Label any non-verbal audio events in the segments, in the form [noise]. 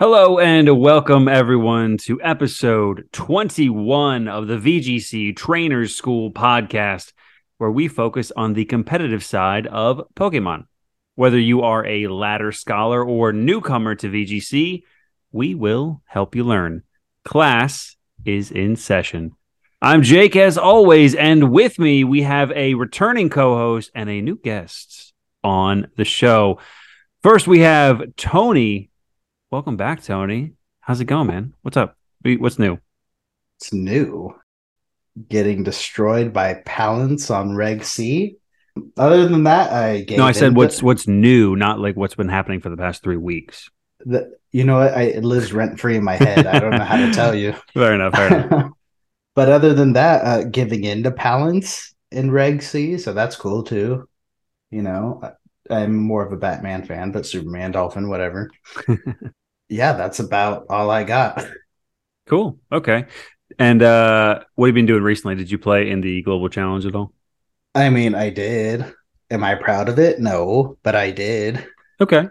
Hello and welcome everyone to episode 21 of the VGC Trainers School podcast, where we focus on the competitive side of Pokemon. Whether you are a ladder scholar or newcomer to VGC, we will help you learn. Class is in session. I'm Jake as always, and with me we have a returning co host and a new guest on the show. First, we have Tony Welcome back, Tony. How's it going, man? What's up? What's new? It's new. Getting destroyed by Palafin on Reg C. Other than that, I no. I said what's what's new, not like what's been happening for the past three weeks. The, you know what? I, it lives rent free in my head. I don't know how to tell you. [laughs] Fair enough. Fair enough. [laughs] but other than that, uh, giving in to Palafin in Reg C, so that's cool too. You know, I'm more of a Batman fan, but Superman, Dolphin, whatever. [laughs] yeah, that's about all I got. Cool. Okay. And uh what have you been doing recently? Did you play in the global challenge at all? I mean, I did. Am I proud of it? No, but I did. Okay.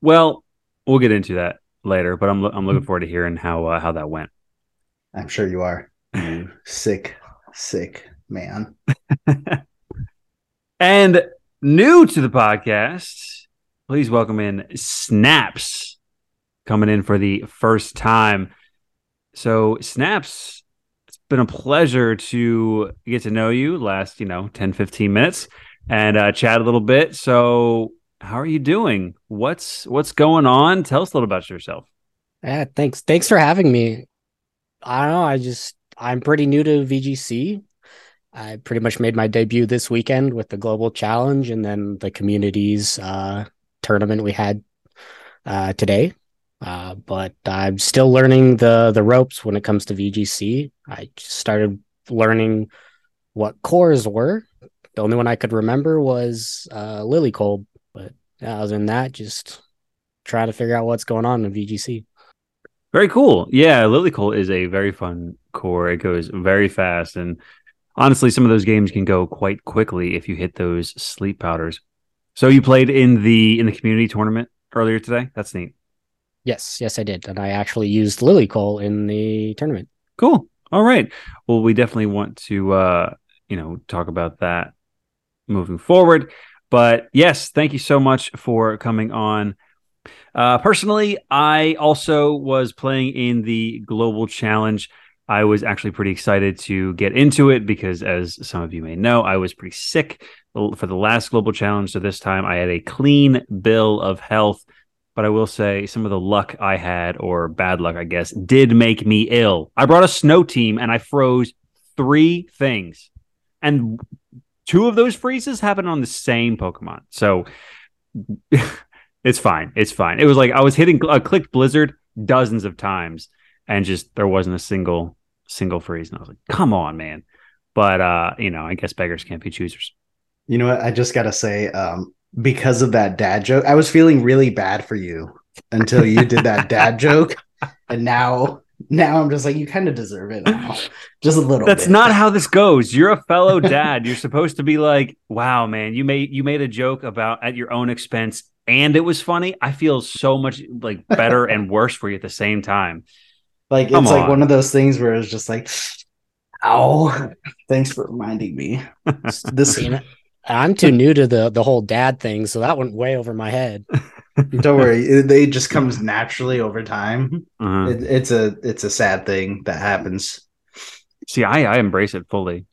Well, we'll get into that later, but I'm I'm looking forward to hearing how uh, how that went. I'm sure you are. [laughs] You sick sick man. [laughs] and new to the podcast, please welcome in Snaps coming in for the first time. So, Snaps, it's been a pleasure to get to know you last, you know, 10, 15 minutes and uh, chat a little bit. So, how are you doing? What's what's going on? Tell us a little about yourself. Yeah, thanks. Thanks for having me. I don't know. I just I'm pretty new to VGC. I pretty much made my debut this weekend with the global challenge and then the communities uh, tournament we had uh, today. Uh, but I'm still learning the the ropes when it comes to VGC. I started learning what cores were. The only one I could remember was uh, Lilycold, but yeah, other than that, just trying to figure out what's going on in VGC. Very cool. Yeah, Lilycold is a very fun core. It goes very fast, and honestly, some of those games can go quite quickly if you hit those sleep powders. So you played in the in the community tournament earlier today. That's neat. Yes, yes, I did, and I actually used Lilycold in the tournament. Cool. All right. Well, we definitely want to, uh, you know, talk about that moving forward. But yes, thank you so much for coming on. Uh, personally, I also was playing in the global challenge. I was actually pretty excited to get into it because, as some of you may know, I was pretty sick for the last global challenge. So this time I had a clean bill of health but I will say some of the luck I had, or bad luck, I guess, did make me ill. I brought a snow team and I froze three things. And two of those freezes happened on the same Pokemon. So [laughs] it's fine. It's fine. It was like I was hitting a clicked blizzard dozens of times and just there wasn't a single single freeze. And I was like, come on, man. But uh, you know, I guess beggars can't be choosers. You know what? I just gotta say, um, because of that dad joke. I was feeling really bad for you until you did that dad [laughs] joke, and now now I'm just like you kind of deserve it now. Just a little. That's bit. not how this goes. You're a fellow dad. You're supposed to be like, wow, man, you made you made a joke about at your own expense, and it was funny. I feel so much like better [laughs] and worse for you at the same time. Like Come it's on. like one of those things where it's just like, ow. Thanks for reminding me. [laughs] this I'm too new to the the whole dad thing, so that went way over my head. [laughs] Don't worry, it, it, just comes naturally over time. Uh-huh. It, it's a it's a sad thing that happens. See, I I embrace it fully.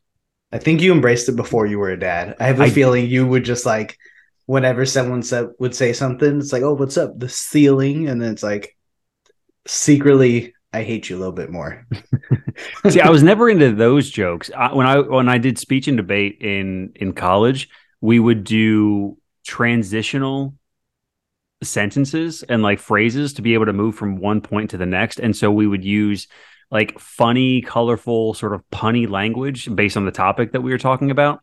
I think you embraced it before you were a dad. I have a I, feeling you would just like whenever someone said would say something, it's like, "Oh, what's up?" The ceiling, and then it's like secretly I hate you a little bit more. [laughs] See, I was never into those jokes. I, when I when I did speech and debate in in college, we would do transitional sentences and like phrases to be able to move from one point to the next. And so we would use like funny, colorful, sort of punny language based on the topic that we were talking about.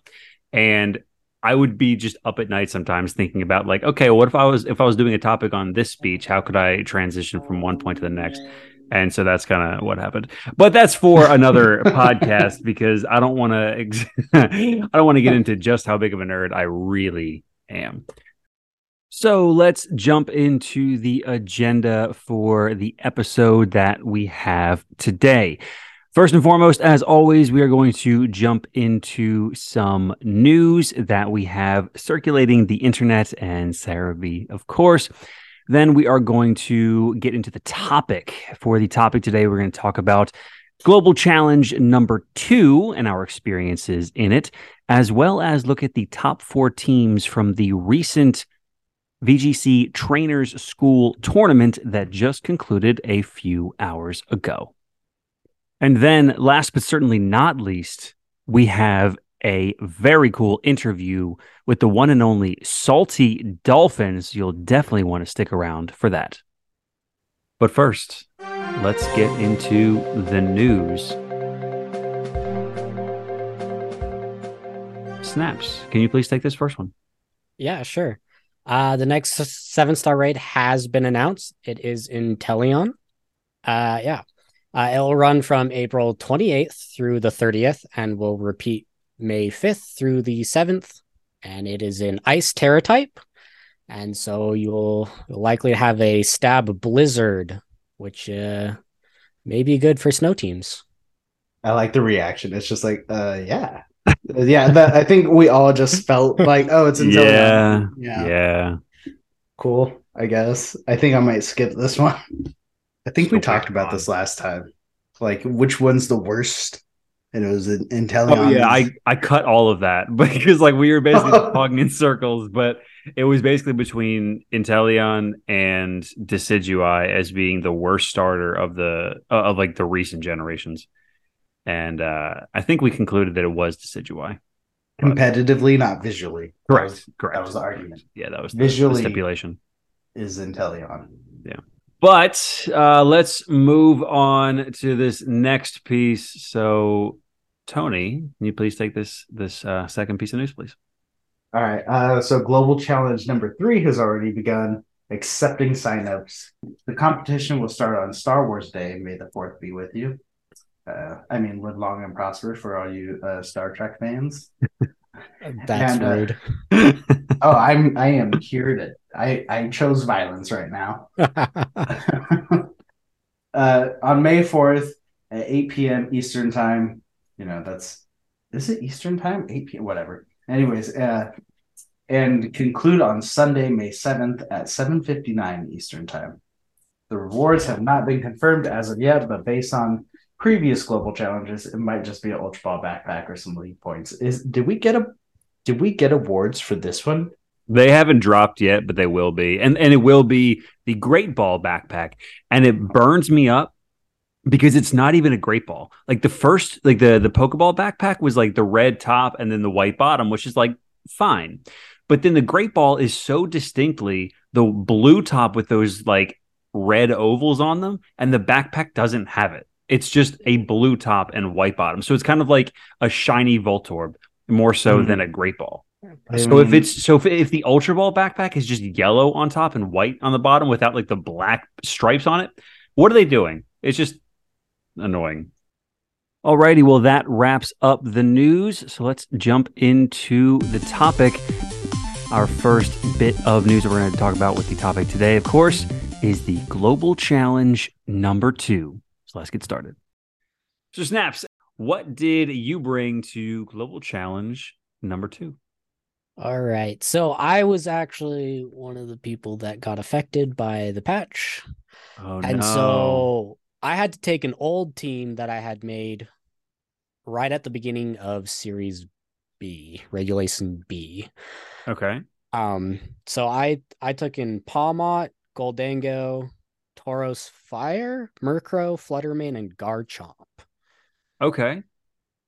And I would be just up at night sometimes thinking about like, okay, what if I was if I was doing a topic on this speech, how could I transition from one point to the next? And so that's kind of what happened but that's for another [laughs] podcast because i don't want to ex- [laughs] i don't want to get into just how big of a nerd i really am So let's jump into the agenda for the episode that we have today. First and foremost, as always, we are going to jump into some news that we have circulating the internet and Serebii, of course. Then we are going to get into the topic. For the topic today, we're going to talk about Global Challenge number two and our experiences in it, as well as look at the top four teams from the recent VGC Trainers School tournament that just concluded a few hours ago. And then, last but certainly not least, we have a very cool interview with the one and only Salty Dolphins. You'll definitely want to stick around for that. But first, let's get into the news. Snaps, can you please take this first one? Yeah, sure. Uh, the next seven star raid has been announced. It is Inteleon. Uh, yeah. Uh, it'll run from April 28th through the 30th and will repeat May 5th through the 7th. And it is in Ice Tera type. And so you'll likely have a stab blizzard, which uh, may be good for snow teams. I like the reaction. It's just like, uh, yeah, yeah. That, I think we all just [laughs] felt like, oh, it's until yeah, yeah, yeah. cool. I guess. I think I might skip this [laughs] one. I think we So talked about one. this last time. Like, which one's the worst? And it was in Inteleon. Oh yeah, I I cut all of that [laughs] because like we were basically [laughs] talking in circles, but it was basically between Inteleon and Decidueye as being the worst starter of the uh, of like the recent generations, and uh I think we concluded that it was Decidueye. competitively, not visually. That Correct, was, correct. that was the argument. Yeah, that was the, Visually- the stipulation. Is Inteleon. But uh, let's move on to this next piece. So, Tony, can you please take this this uh, second piece of news, please? All right. Uh, so Global Challenge number three has already begun accepting signups. The competition will start on Star Wars Day. May the fourth be with you. Uh, I mean, live long and prosper for all you uh, Star Trek fans. [laughs] That's And, uh, rude. [laughs] Oh, I'm I am cured it. I I chose violence right now. [laughs] [laughs] uh, on May 4th at 8 p.m. Eastern time. You know, that's is it Eastern time? 8 p.m. Whatever. Anyways, uh, and conclude on Sunday, May 7th at 7:59 Eastern time. The rewards have not been confirmed as of yet, but based on previous global challenges, it might just be an ultra ball backpack or some league points. Is did we get a did we get awards for this one? They haven't dropped yet, but they will be. And and it will be the Great Ball backpack. And it burns me up because it's not even a great ball. Like the first like the the Pokeball backpack was like the red top and then the white bottom, which is like fine. But then the great ball is so distinctly the blue top with those like red ovals on them and the backpack doesn't have it. It's just a blue top and white bottom. So it's kind of like a shiny Voltorb more so Mhm. than a great ball. I So if it's so if, if the Ultra Ball backpack is just yellow on top and white on the bottom without like the black stripes on it, what are they doing? It's just annoying. Alrighty, well that wraps up the news. So let's jump into the topic. Our first bit of news that we're going to talk about with the topic today, of course, is the Global Challenge number two. So let's get started. So snaps, what did you bring to Global Challenge number two? All right. So I was actually one of the people that got affected by the patch. Oh and no! so I had to take an old team that I had made right at the beginning of Series B, Regulation B. okay, Um, so I I took in Pawmot, Gholdengo, Tauros Fire, Murkrow, Flutter Mane, and Garchomp. okay,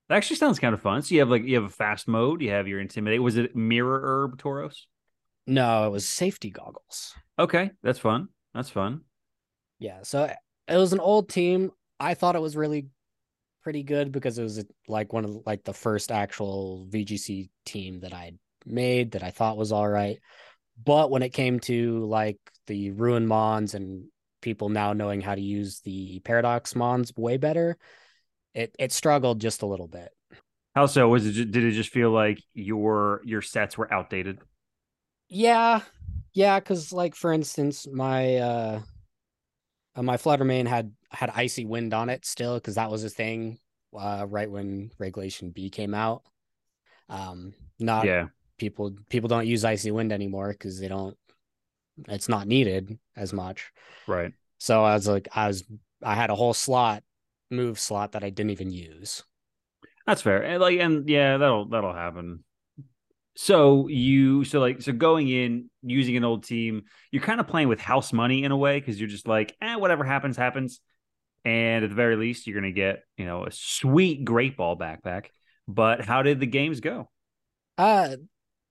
that actually sounds kind of fun. So you have like you have a fast mode, you have your intimidate. Was it mirror herb Tauros? No, it was safety goggles. Okay, that's fun. That's fun. Yeah, so it was an old team. I thought it was really pretty good because it was like one of like the first actual VGC team that I made that I thought was all right. But when it came to like the ruin mons and people now knowing how to use the paradox mons way better, it it struggled just a little bit. How so? Was it? Did it just feel like your your sets were outdated? Yeah, yeah, because like for instance, my uh, uh, my Fluttermane had had icy wind on it still because that was a thing uh, right when Regulation B came out. Um, not Yeah. people people don't use icy wind anymore because they don't. It's not needed as much. Right. So I was like, I was I had a whole slot move slot that I didn't even use. That's fair. And like and yeah, that'll that'll happen. So you so like so going in using an old team, you're kind of playing with house money in a way because you're just like, eh, whatever happens, happens. And at the very least, you're gonna get, you know, a sweet great ball backpack. But how did the games go? Uh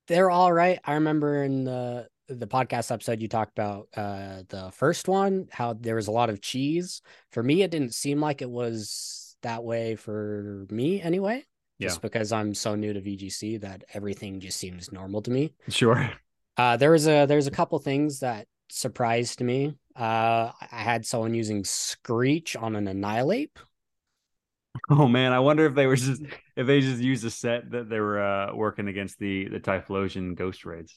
they're all right. I remember in the the podcast episode you talked about uh the first one, how there was a lot of cheese. For me, it didn't seem like it was that way for me anyway. Just Yeah. because I'm so new to VGC that everything just seems normal to me. Sure. [laughs] Uh there was a there's a couple things that surprised me. Uh I had someone using Screech on an Annihilape. Oh man, I wonder if they were just if they just used a set that they were uh working against the the Typhlosion ghost raids.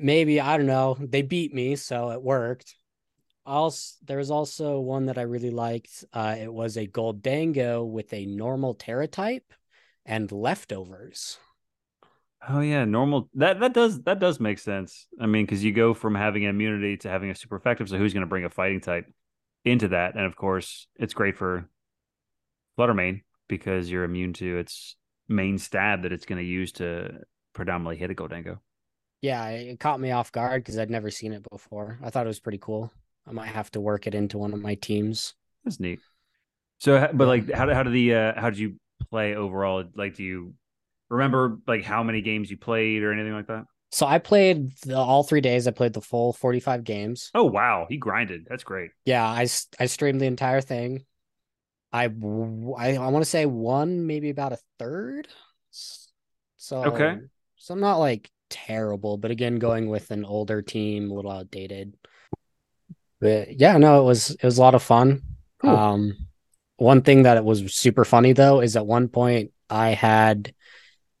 Maybe I don't know. They beat me, so it worked. Also, there was also one that I really liked. Uh, it was a Gholdengo with a normal Tera type and leftovers. Oh yeah, normal. That that does that does make sense. I mean, because you go from having an immunity to having a super effective. So who's going to bring a fighting type into that? And of course, it's great for Fluttermane because you're immune to its main stab that it's going to use to predominantly hit a Gholdengo. Yeah, it caught me off guard because I'd never seen it before. I thought it was pretty cool. I might have to work it into one of my teams. That's neat. So, but like, how did how did the uh, how did you play overall? Like, do you remember like how many games you played or anything like that? So I played the, all three days. I played the full 45 games. Oh wow, he grinded. That's great. Yeah, I I streamed the entire thing. I I, I want to say one, maybe about a third. So Okay. so I'm not like terrible, but again, going with an older team, a little outdated. But yeah, no, it was it was a lot of fun. Cool. Um, one thing that it was super funny though is at one point I had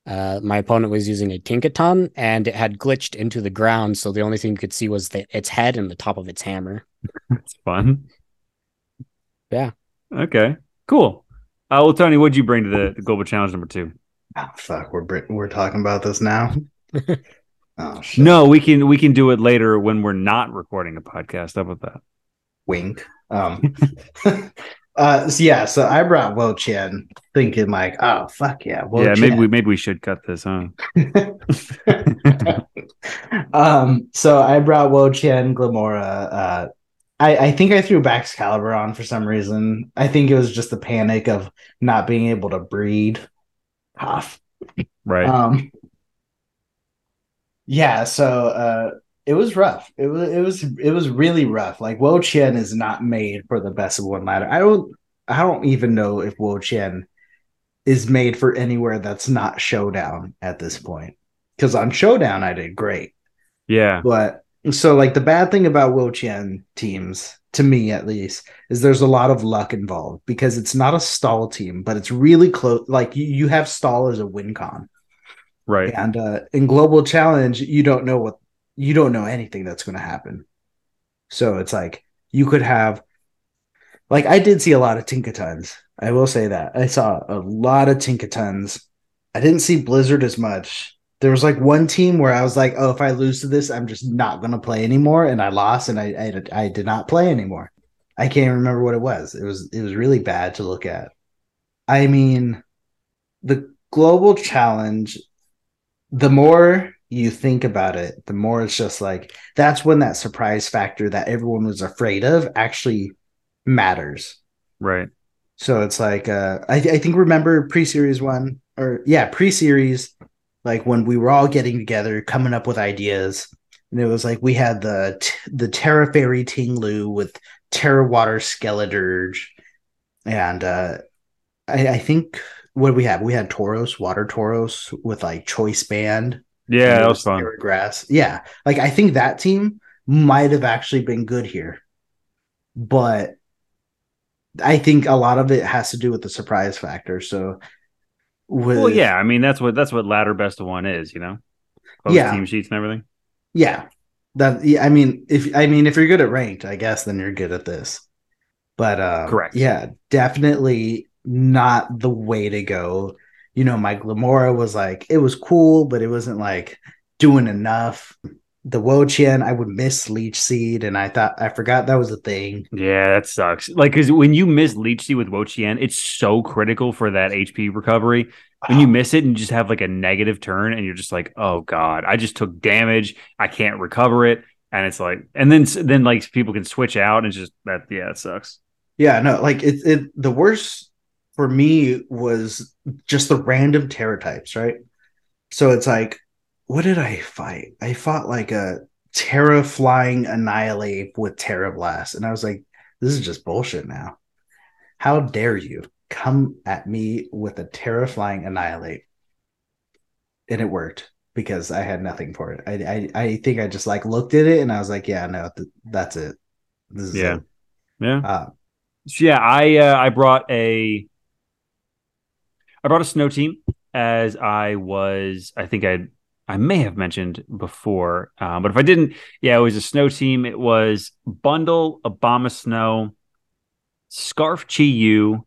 uh my opponent was using a Tinkaton and it had glitched into the ground, so the only thing you could see was the, its head and the top of its hammer. [laughs] It's fun. Yeah. Okay. Cool. Uh, well, Tony, what'd you bring to the, the global challenge number two? Oh, fuck, we're we're talking about this now. [laughs] oh shit. No, we can we can do it later when we're not recording a podcast. How about that? wink. Um, [laughs] uh, so yeah, so I brought Wo Chien thinking like, oh fuck yeah, Wo yeah, Chen. maybe we maybe we should cut this, huh? [laughs] um, so I brought Wo Chien, Glimmora. Uh, I, I think I threw Baxcalibur on for some reason. I think it was just the panic of not being able to breed. Ah, f- Right. um, yeah, so uh, it was rough. It was it was it was really rough. Like Wo Chien is not made for the best of one ladder. I don't I don't even know if Wo Chien is made for anywhere that's not showdown at this point. Because on showdown I did great. yeah. But so like the bad thing about Wo Chien teams, to me at least, is there's a lot of luck involved because it's not a stall team, but it's really close. Like you, you have stall as a win con. Right. And uh, in global challenge, you don't know what you don't know anything that's going to happen. So it's like you could have, like I did see a lot of Tinkatons. I will say that I saw a lot of Tinkatons. I didn't see Blizzard as much. There was like one team where I was like, oh, if I lose to this, I'm just not going to play anymore, and I lost, and I, I I did not play anymore. I can't remember what it was. It was it was really bad to look at. I mean, the global challenge the more you think about it, the more it's just like that's when that surprise factor that everyone was afraid of actually matters. Right. So it's like uh, I, I think remember pre-series one or yeah pre-series, like when we were all getting together, coming up with ideas, and it was like we had the t- the Tera Fairy Tinglu with Tera Water Skeledirge, and uh, I, I think what did we have we had Tauros, Water Tauros with like Choice Band. Yeah, that was fun. Grass. Yeah, like I think that team might have actually been good here, but I think a lot of it has to do with the surprise factor. So, with Well, yeah. I mean, that's what that's what ladder best of one is. You know, Yeah. team sheets and everything. Yeah. That yeah, I mean, if I mean if you're good at ranked, I guess then you're good at this. But uh Correct. Yeah, definitely not the way to go. You know, mike lamora was like it was cool, but it wasn't like doing enough. The Wo-Chien, I would miss Leech Seed, and I thought I forgot that was a thing. Yeah, that sucks. Like, because when you miss Leech Seed with Wo-Chien, it's so critical for that HP recovery. When you ah. miss it and you just have like a negative turn, and you're just like, "Oh God, I just took damage. I can't recover it." And it's like, and then then like people can switch out, and just that. Yeah, it sucks. Yeah, no, like it. It the worst for me was just the random Tera types, right? So it's like, what did I fight? I fought like a Tera flying Annihilape with Tera Blast, and I was like, this is just bullshit now. How dare you come at me with a Tera flying Annihilape? And it worked because I had nothing for it. I I, I think I just like looked at it and I was like, yeah, no, th- that's it. This is Yeah. it. Yeah. Uh, So yeah, I uh, I brought a I brought a snow team as I was I think I I may have mentioned before, um, but if I didn't, yeah, it was a snow team. It was bundle Abomasnow, Scarf Chi Yu,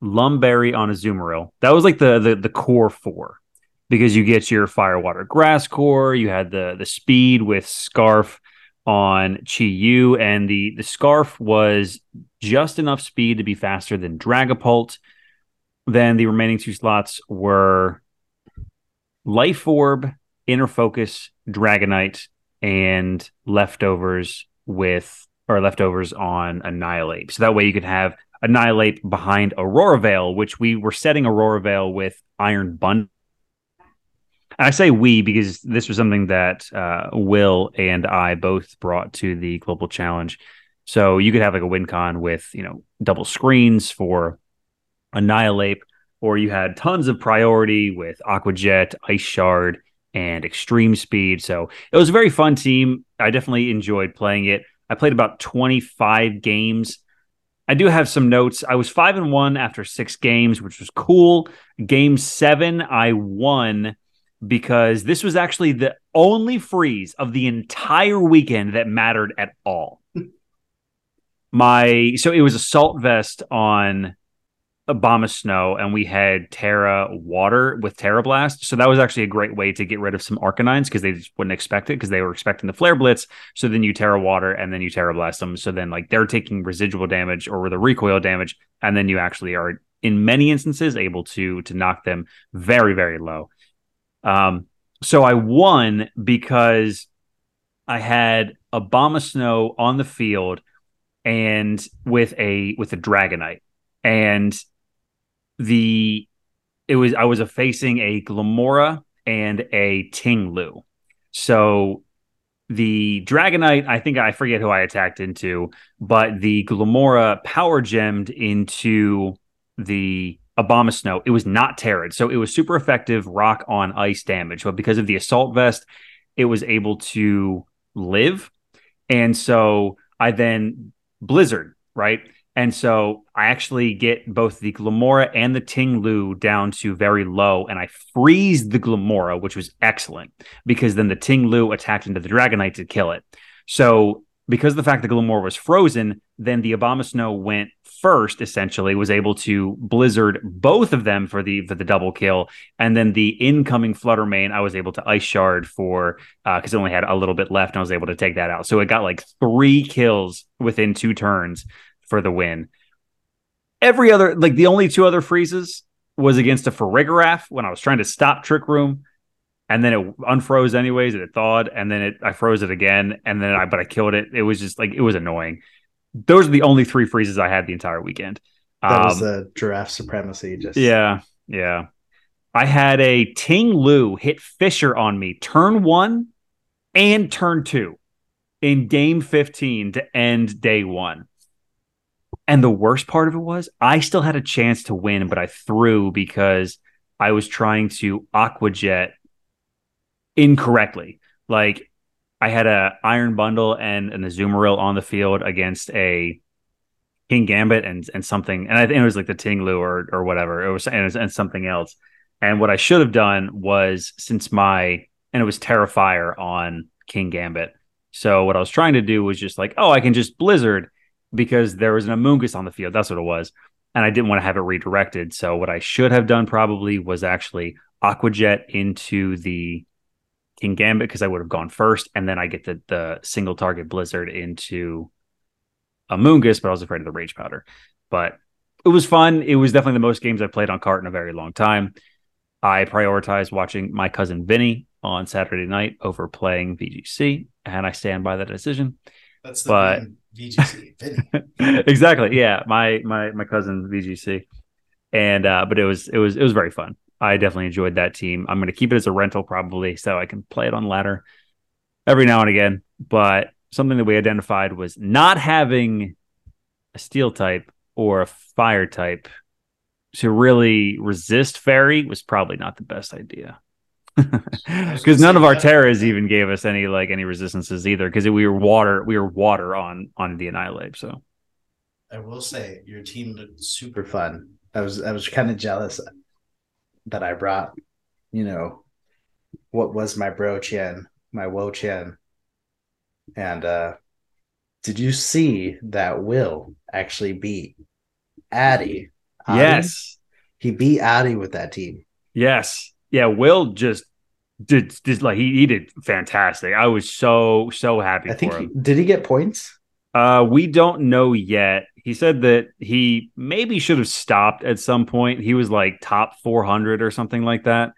Lumberry on Azumarill. That was like the the the core four because you get your fire water grass core. You had the the speed with Scarf on Chi Yu, and the the Scarf was just enough speed to be faster than Dragapult. Then the remaining two slots were Life Orb, Inner Focus, Dragonite, and leftovers with or leftovers on Annihilape. So that way you could have Annihilape behind Aurora Veil, which we were setting Aurora Veil with Iron Bun. I say we because this was something that uh, Will and I both brought to the Global Challenge. So you could have like a win con with, you know, double screens for Annihilape, or you had tons of priority with Aquajet, Ice Shard, and Extreme Speed. So it was a very fun team. I definitely enjoyed playing it. I played about 25 games. I do have some notes. I was five and one after six games, which was cool. Game seven, I won because this was actually the only freeze of the entire weekend that mattered at all. [laughs] My so it was assault vest on Abomasnow, and we had Tera Water with Tera Blast. So that was actually a great way to get rid of some Arcanines because they just wouldn't expect it because they were expecting the Flare Blitz. So then you Tera Water and then you Tera Blast them. So then like they're taking residual damage or the recoil damage, and then you actually are in many instances able to to knock them very very low. Um, so I won because I had Abomasnow on the field and with a with a Dragonite and the it was I was facing a Glimmora and a Tinglu. So the Dragonite, I think I forget who I attacked into, but the Glimmora power gemmed into the Abomasnow. It was not Terrid. So it was super effective rock on ice damage. But because of the assault vest, it was able to live. And so I then Blizzard, right? And so I actually get both the Glimmora and the Tinglu down to very low, and I freeze the Glimmora, which was excellent because then the Tinglu attacked into the Dragonite to kill it. So because of the fact that Glimmora was frozen, then the Abomasnow went first. Essentially, was able to Blizzard both of them for the for the double kill, and then the incoming Flutter Mane, I was able to Ice Shard for because uh, it only had a little bit left, and I was able to take that out. So it got like three kills within two turns for the win. Every other, like the only two other freezes was against a Farigiraf when I was trying to stop Trick Room, and then it unfroze anyways, and it thawed, and then it I froze it again, and then I but I killed it. It was just like it was annoying. Those are the only three freezes I had the entire weekend. That Um, was the giraffe supremacy. Just yeah, yeah. I had a Ting Lu hit Fissure on me turn one and turn two in game 15 to end day one. And the worst part of it was I still had a chance to win, but I threw because I was trying to aquajet incorrectly. Like I had a iron bundle and an Azumarill on the field against a King Gambit and and something, and I think it was like the Tinglu or or whatever. It was and, and something else. And what I should have done was since my and it was Terrifier on King Gambit. So what I was trying to do was just like, oh, I can just Blizzard because there was an Amoonguss on the field. That's what it was. And I didn't want to have it redirected. So what I should have done probably was actually Aqua Jet into the King Gambit because I would have gone first, and then I get the the single target Blizzard into Amoonguss, but I was afraid of the Rage Powder. But it was fun. It was definitely the most games I've played on cart in a very long time. I prioritized watching my cousin Vinny on Saturday night over playing VGC, and I stand by that decision. That's the but, VGC, [laughs] exactly. Yeah, my my my cousin VGC, and uh, but it was it was it was very fun. I definitely enjoyed that team. I'm going to keep it as a rental probably, so I can play it on ladder every now and again. But something that we identified was not having a steel type or a fire type to really resist fairy was probably not the best idea because [laughs] none of our teras even gave us any like any resistances either because we were water we were water on on the Annihilape so. I will say your team looked super fun. I was i was kind of jealous that i brought you know what was my bro chin my Wo Chien and uh did you see that will actually beat addy? Yes. He beat addy with that team. Yes yeah, Will just did like he, he did fantastic. I was so so happy I think he, did he get points? Uh we don't know yet. He said that he maybe should have stopped at some point. He was like top 400 or something like that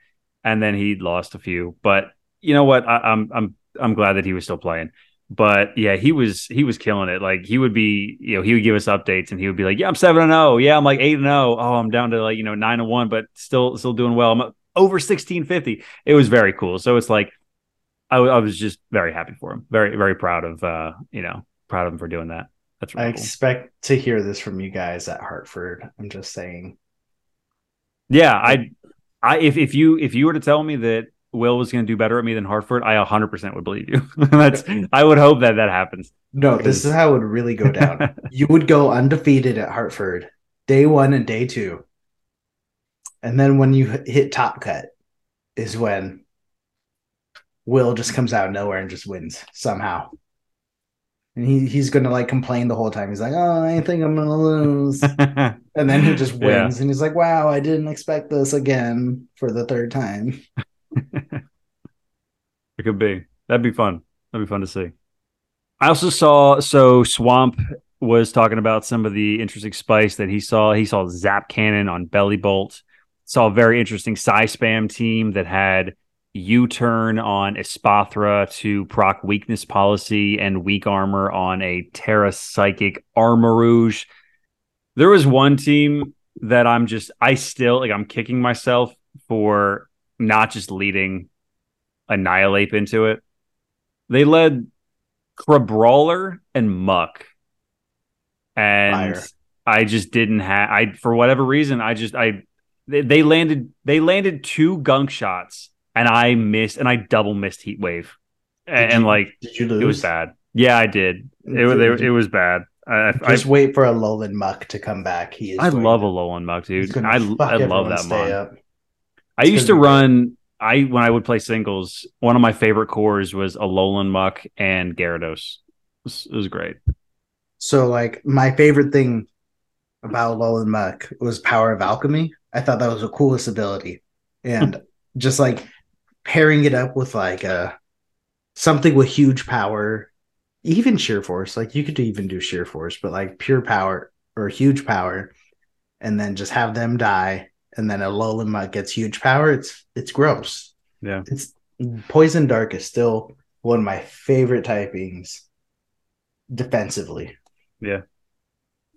and then he lost a few. But you know what? I, I'm I'm I'm glad that he was still playing. But yeah, he was he was killing it. Like he would be, you know, he would give us updates and he would be like, "Yeah, I'm 7 and 0. Yeah, I'm like 8 and 0. Oh, I'm down to like, you know, 9 and 1, but still still doing well. I'm over 1650. It was very cool. So it's like I, I was just very happy for him. Very very proud of uh you know proud of him for doing that. That's really I cool. expect to hear this from you guys at Hartford. I'm just saying. Yeah, I I if if you if you were to tell me that Will was going to do better at me than Hartford, I 100% would believe you. [laughs] That's I would hope that that happens. No, this is how it would really go down. [laughs] you would go undefeated at Hartford day 1 and day 2 and then when you hit top cut is when Will just comes out of nowhere and just wins somehow. And he, he's gonna like complain the whole time. He's like, Oh, I think I'm gonna lose. [laughs] and then he just wins yeah. and he's like, Wow, I didn't expect this again for the third time. [laughs] it could be. That'd be fun. That'd be fun to see. I also saw so Swamp was talking about some of the interesting spice that he saw. He saw Zap Cannon on Bellibolt saw a very interesting Psy Spam team that had U turn on Espathra to proc weakness policy and weak armor on a Tera Psychic Armarouge. There was one team that I'm just, I still, like, I'm kicking myself for not just leading Annihilape into it. They led Crabrawler and Muk. And Fire. I just didn't have, I, for whatever reason, I just, I, they, they landed they landed two gunk shots and I missed and I double missed heat wave. And, you, and like it was bad. Yeah, I did. It was it, it was bad. I, Just I, wait for Alolan Muk to come back. He is. I love to, Alolan Muk, dude. I I love that mon. I used to run. I when I would play singles, one of my favorite cores was Alolan Muk and Gyarados. It was, it was great. So, like, my favorite thing about Alolan Muk was Power of Alchemy. I thought that was the coolest ability, and [laughs] just like pairing it up with like a uh, something with huge power, even sheer force. Like you could even do sheer force, but like pure power or huge power, and then just have them die, and then a Alolan gets huge power. It's it's gross. Yeah, it's poison dark is still one of my favorite typings defensively. Yeah.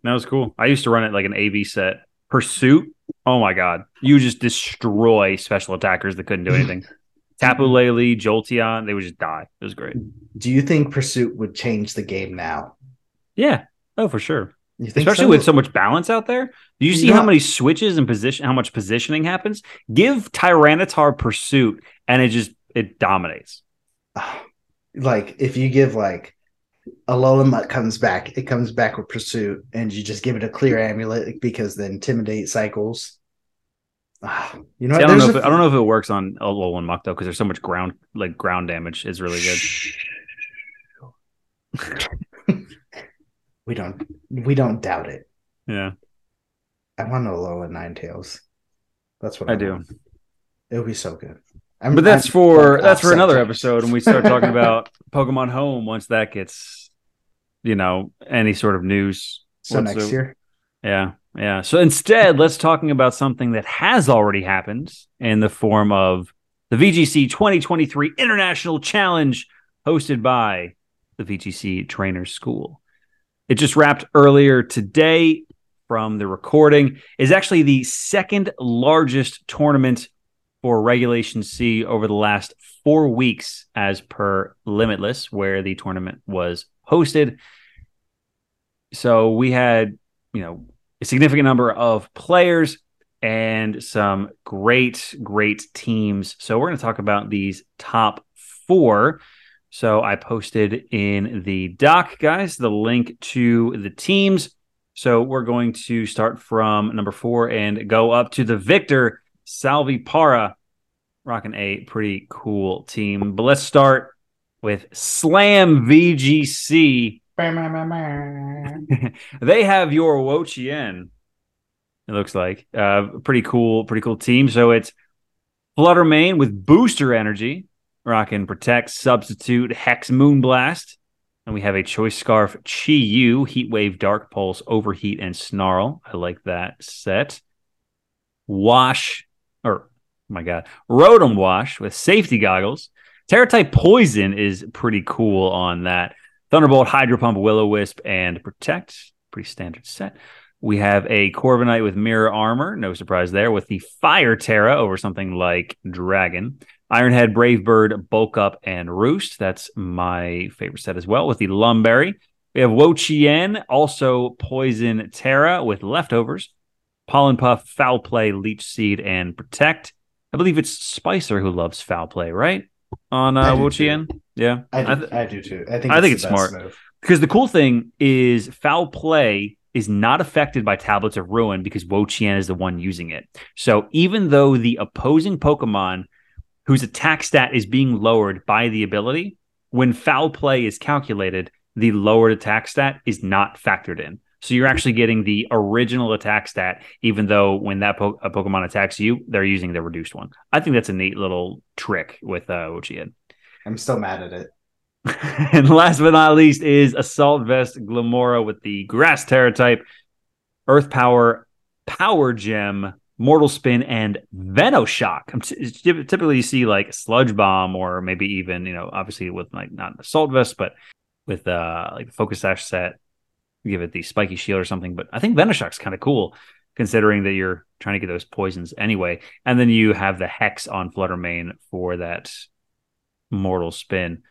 That was cool. I used to run it like an AV set. Pursuit Oh my god, you just destroy special attackers that couldn't do anything. [laughs] Tapu Lele, Jolteon, they would just die. It was great. Do you think Pursuit would change the game now? Yeah. Oh, for sure. Especially so? with so much balance out there. Do you see yeah. how many switches and position, how much positioning happens? Give Tyranitar Pursuit, and it just it dominates. [sighs] Like if you give like Alolan Muk comes back. It comes back with Pursuit, and you just give it a clear amulet because the Intimidate cycles. Ah, you know, See, what? I don't know. If a it, don't know if it works on Alolan Muk though, because there's so much ground like ground damage is really good. [laughs] we don't we don't doubt it. Yeah, I want Alolan Ninetales. That's what I I, do. want. It would be so good. I'm- but that's I'm, for that's for another episode when we start talking about [laughs] Pokemon Home. Once that gets, you know, any sort of news. So next the- year, Yeah, yeah. So instead, let's talking about something that has already happened in the form of the VGC 2023 International Challenge, hosted by the VGC Trainers School. It just wrapped earlier today from the recording. Is actually the second largest tournament for Regulation C over the last four weeks, as per Limitless, where the tournament was hosted. So we had, you know, a significant number of players and some great, great teams. So we're going to talk about these top four. So I posted in the doc, guys, the link to the teams. So we're going to start from number four and go up to the victor, Salvi Para, rocking a pretty cool team. But let's start with Slam VGC. [laughs] they have your Wochien. It looks like uh, pretty cool, pretty cool team. So it's Fluttermane with booster energy, rocking Protect, Substitute, Hex, Moonblast, and we have a Choice Scarf, Chi Yu, Heat Wave, Dark Pulse, Overheat, and Snarl. I like that set. Wash, or oh my god, Rotom Wash with Safety Goggles. Tera type Poison is pretty cool on that. Thunderbolt, Hydro Pump, Will-O-Wisp, and Protect. Pretty standard set. We have a Corviknight with Mirror Armor. No surprise there. With the Fire Tera over something like Dragon. Ironhead, Brave Bird, Bulk Up, and Roost. That's my favorite set as well. With the Lumberry. We have Wochien, also Poison Tera with Leftovers. Pollen Puff, Foul Play, Leech Seed, and Protect. I believe it's Spicer who loves Foul Play, right? On uh, I do Wochien? Yeah. I do, th- I do too. I think I think it's smart. move. because the cool thing is foul play is not affected by tablets of ruin because Wochien is the one using it. So even though the opposing Pokemon whose attack stat is being lowered by the ability, when foul play is calculated, the lowered attack stat is not factored in. So you're actually getting the original attack stat, even though when that po- a Pokemon attacks you, they're using the reduced one. I think that's a neat little trick with uh, Wochien. I'm still mad at it. [laughs] and last but not least is Assault Vest Glimmora with the Grass Tera type, Earth Power, Power Gem, Mortal Spin, and Venoshock. I'm t- typically, you see like Sludge Bomb, or maybe even you know, obviously with like not an Assault Vest, but with uh like the Focus Sash set, give it the Spiky Shield or something. But I think Venoshock's kind of cool. Considering that you're trying to get those poisons anyway, and then you have the hex on Fluttermane for that mortal spin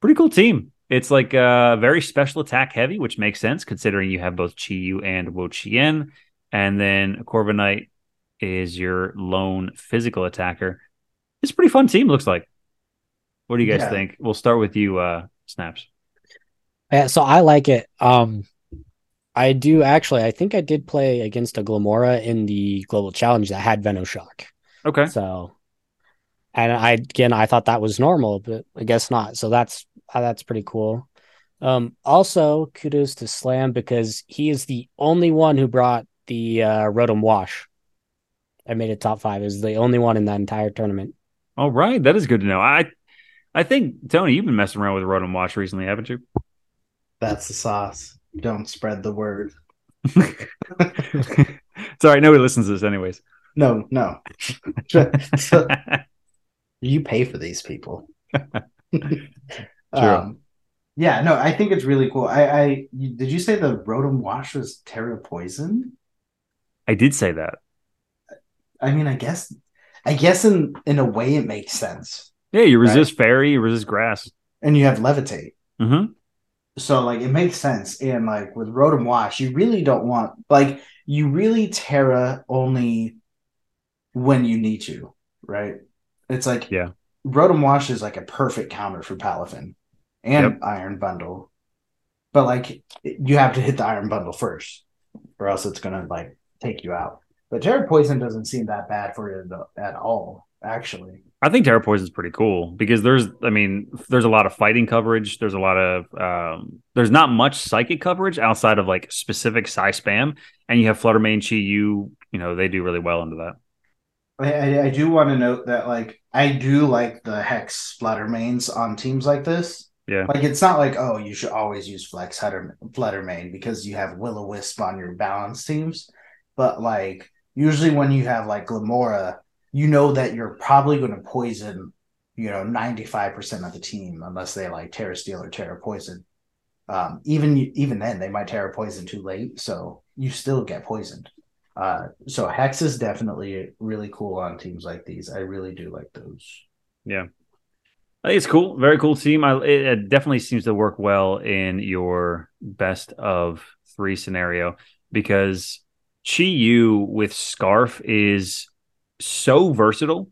pretty cool team. It's like uh very special attack heavy, which makes sense considering you have both Chi Yu and Wo Chien. And then Corviknight is your lone physical attacker. It's a pretty fun team, looks like. What do you guys Yeah. think? We'll start with you, uh, Snaps. Yeah, so I like it. Um, I do actually. I think I did play against a Glimmora in the global challenge that had Venoshock. Okay. So, and I again, I thought that was normal, but I guess not. So that's uh, that's pretty cool. Um, also, kudos to Slam because he is the only one who brought the uh, Rotom Wash. I made it top five. Is the only one in that entire tournament. All right. That is good to know. I I think Tony, you've been messing around with Rotom Wash recently, haven't you? That's the sauce. Don't spread the word. [laughs] right. Nobody listens to this anyways. No, no. So- you pay for these people. Um, yeah, no, I think it's really cool. I, I did you say the Rotom Wash was Tera Poison? I did say that. I mean, I guess, I guess in in a way it makes sense. Yeah, you Right. resist fairy, you resist grass. And you have Levitate, Mm-hmm. So like it makes sense. And like with Rotom Wash, you really don't want like you really Tera only when you need to, right? It's like Yeah. Rotom Wash is like a perfect counter for Palafin and Yep. Iron Bundle. But like you have to hit the Iron Bundle first, or else it's gonna like take you out. But Tera Poison doesn't seem that bad for it at all, actually. I think Tera Poison is pretty cool because there's, I mean, there's a lot of fighting coverage. There's a lot of, um, there's not much psychic coverage outside of like specific Psy spam, and you have Flutter Mane Chi Yu. You know, they do really well into that. I, I do want to note that like I do like the hex Flutter Manes on teams like this. Yeah. Like it's not like, oh, you should always use flex flutter, Flutter Mane because you have Will-O-Wisp on your balance teams. But like usually when you have like Glimmora, you know that you're probably going to poison, you know, 95% of the team unless they like Tera Steel or Tera Poison. Um, even even then they might Tera Poison too late, so you still get poisoned. Uh, so Hex is definitely really cool on teams like these. I really do like those. Yeah. I think it's cool. Very cool team. I, it, it definitely seems to work well in your best of three scenario because Chi Yu with Scarf is so versatile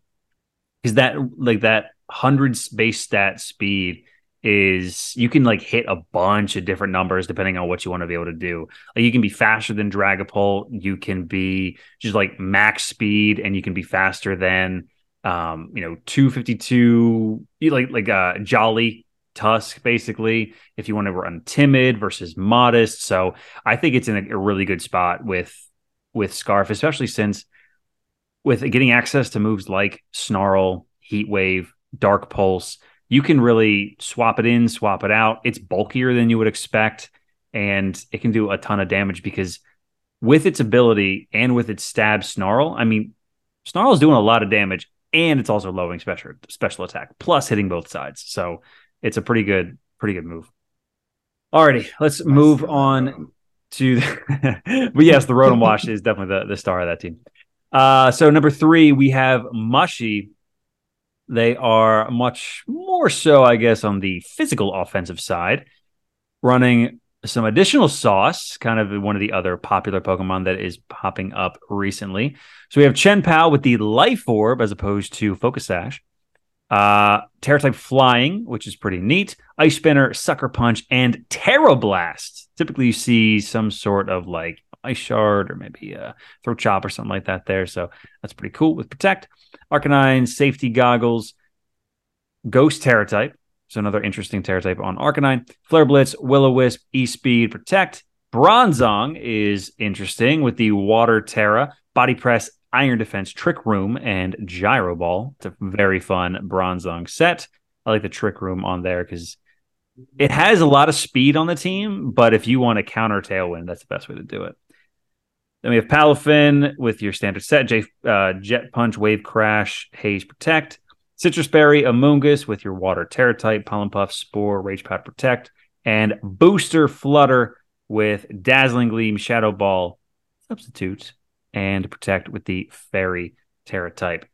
because that like that hundred base stat speed is you can like hit a bunch of different numbers depending on what you want to be able to do. Like you can be faster than Dragapult, you can be just like max speed, and you can be faster than um, you know, 252 like like uh jolly tusk basically if you want to run timid versus modest. So I think it's in a, a really good spot with with Scarf, especially since with getting access to moves like Snarl, Heat Wave, Dark Pulse you can really swap it in, swap it out. It's bulkier than you would expect, and it can do a ton of damage because with its ability and with its stab snarl, I mean, snarl is doing a lot of damage, and it's also lowering special special attack plus hitting both sides. So it's a pretty good, pretty good move. Alrighty, let's move on to. The, [laughs] but yes, the Rotom Wash is definitely the the star of that team. Uh, so number three, we have Mushy they are much more so, I guess, on the physical offensive side, running some additional sauce, kind of one of the other popular Pokemon that is popping up recently. So we have Chien-Pao with the Life Orb as opposed to Focus Sash. Uh, Tera type Flying, which is pretty neat. Ice Spinner, Sucker Punch, and Tera Blast. Typically, you see some sort of like Ice Shard or maybe a Throat Chop or something like that there. So that's pretty cool with Protect. Arcanine, Safety Goggles, Ghost Tera type. So another interesting Tera type on Arcanine. Flare Blitz, Will-O-Wisp, E-Speed, Protect. Bronzong is interesting with the Water Tera, Body Press, Iron Defense, Trick Room, and Gyro Ball. It's a very fun Bronzong set. I like the Trick Room on there because it has a lot of speed on the team, but if you want to counter Tailwind, that's the best way to do it. Then we have Palafin with your standard set, J, uh, Jet Punch, Wave Crash, Haze Protect. Citrus Berry, Amoonguss with your Water Tera type, Pollen Puff, Spore, Rage Powder Protect, and Booster Flutter with Dazzling Gleam, Shadow Ball, Substitute, and Protect with the Fairy Terra type.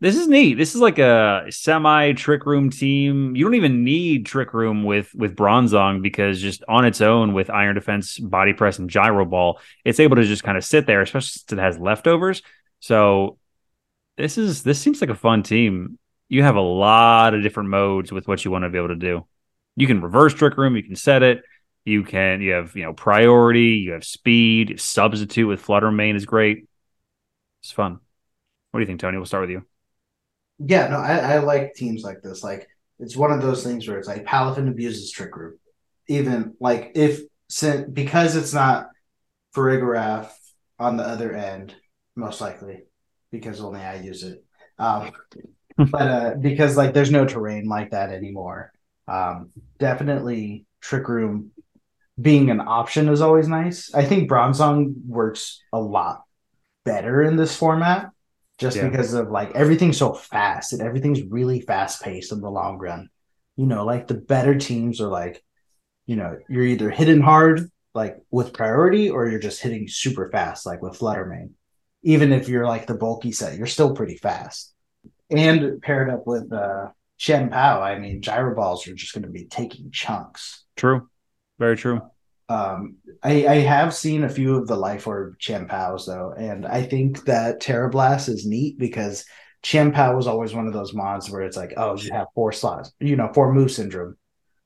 This is neat. This is like a semi trick room team. You don't even need trick room with with Bronzong because just on its own with Iron Defense, Body Press, and Gyro Ball, it's able to just kind of sit there, especially since it has leftovers. So this is this seems like a fun team. You have a lot of different modes with what you want to be able to do. You can reverse trick room. You can set it. You can you have you know priority. You have speed. Substitute with Flutter Mane is great. It's fun. What do you think, Tony? We'll start with you. Yeah, no, I, I like teams like this. Like it's one of those things where it's like Palafin abuses Trick Room. Even like if since because it's not Farigiraf on the other end, most likely, because only I use it. Um, [laughs] but uh, because like there's no terrain like that anymore. Um, definitely Trick Room being an option is always nice. I think Bronzong works a lot better in this format just yeah. because of like everything's so fast and everything's really fast paced in the long run. You know, like the better teams are like, you know, you're either hitting hard like with priority or you're just hitting super fast like with Flutter Mane. Even if you're like the bulky set, you're still pretty fast. And paired up with uh Chien-Pao, I mean, gyro balls are just going to be taking chunks. True. Very true. Um, I, I have seen a few of the Life Orb Chien-Paos though, and I think that Tera Blast is neat because Chien-Pao was always one of those mods where it's like, oh, you have four slots, you know, four move syndrome,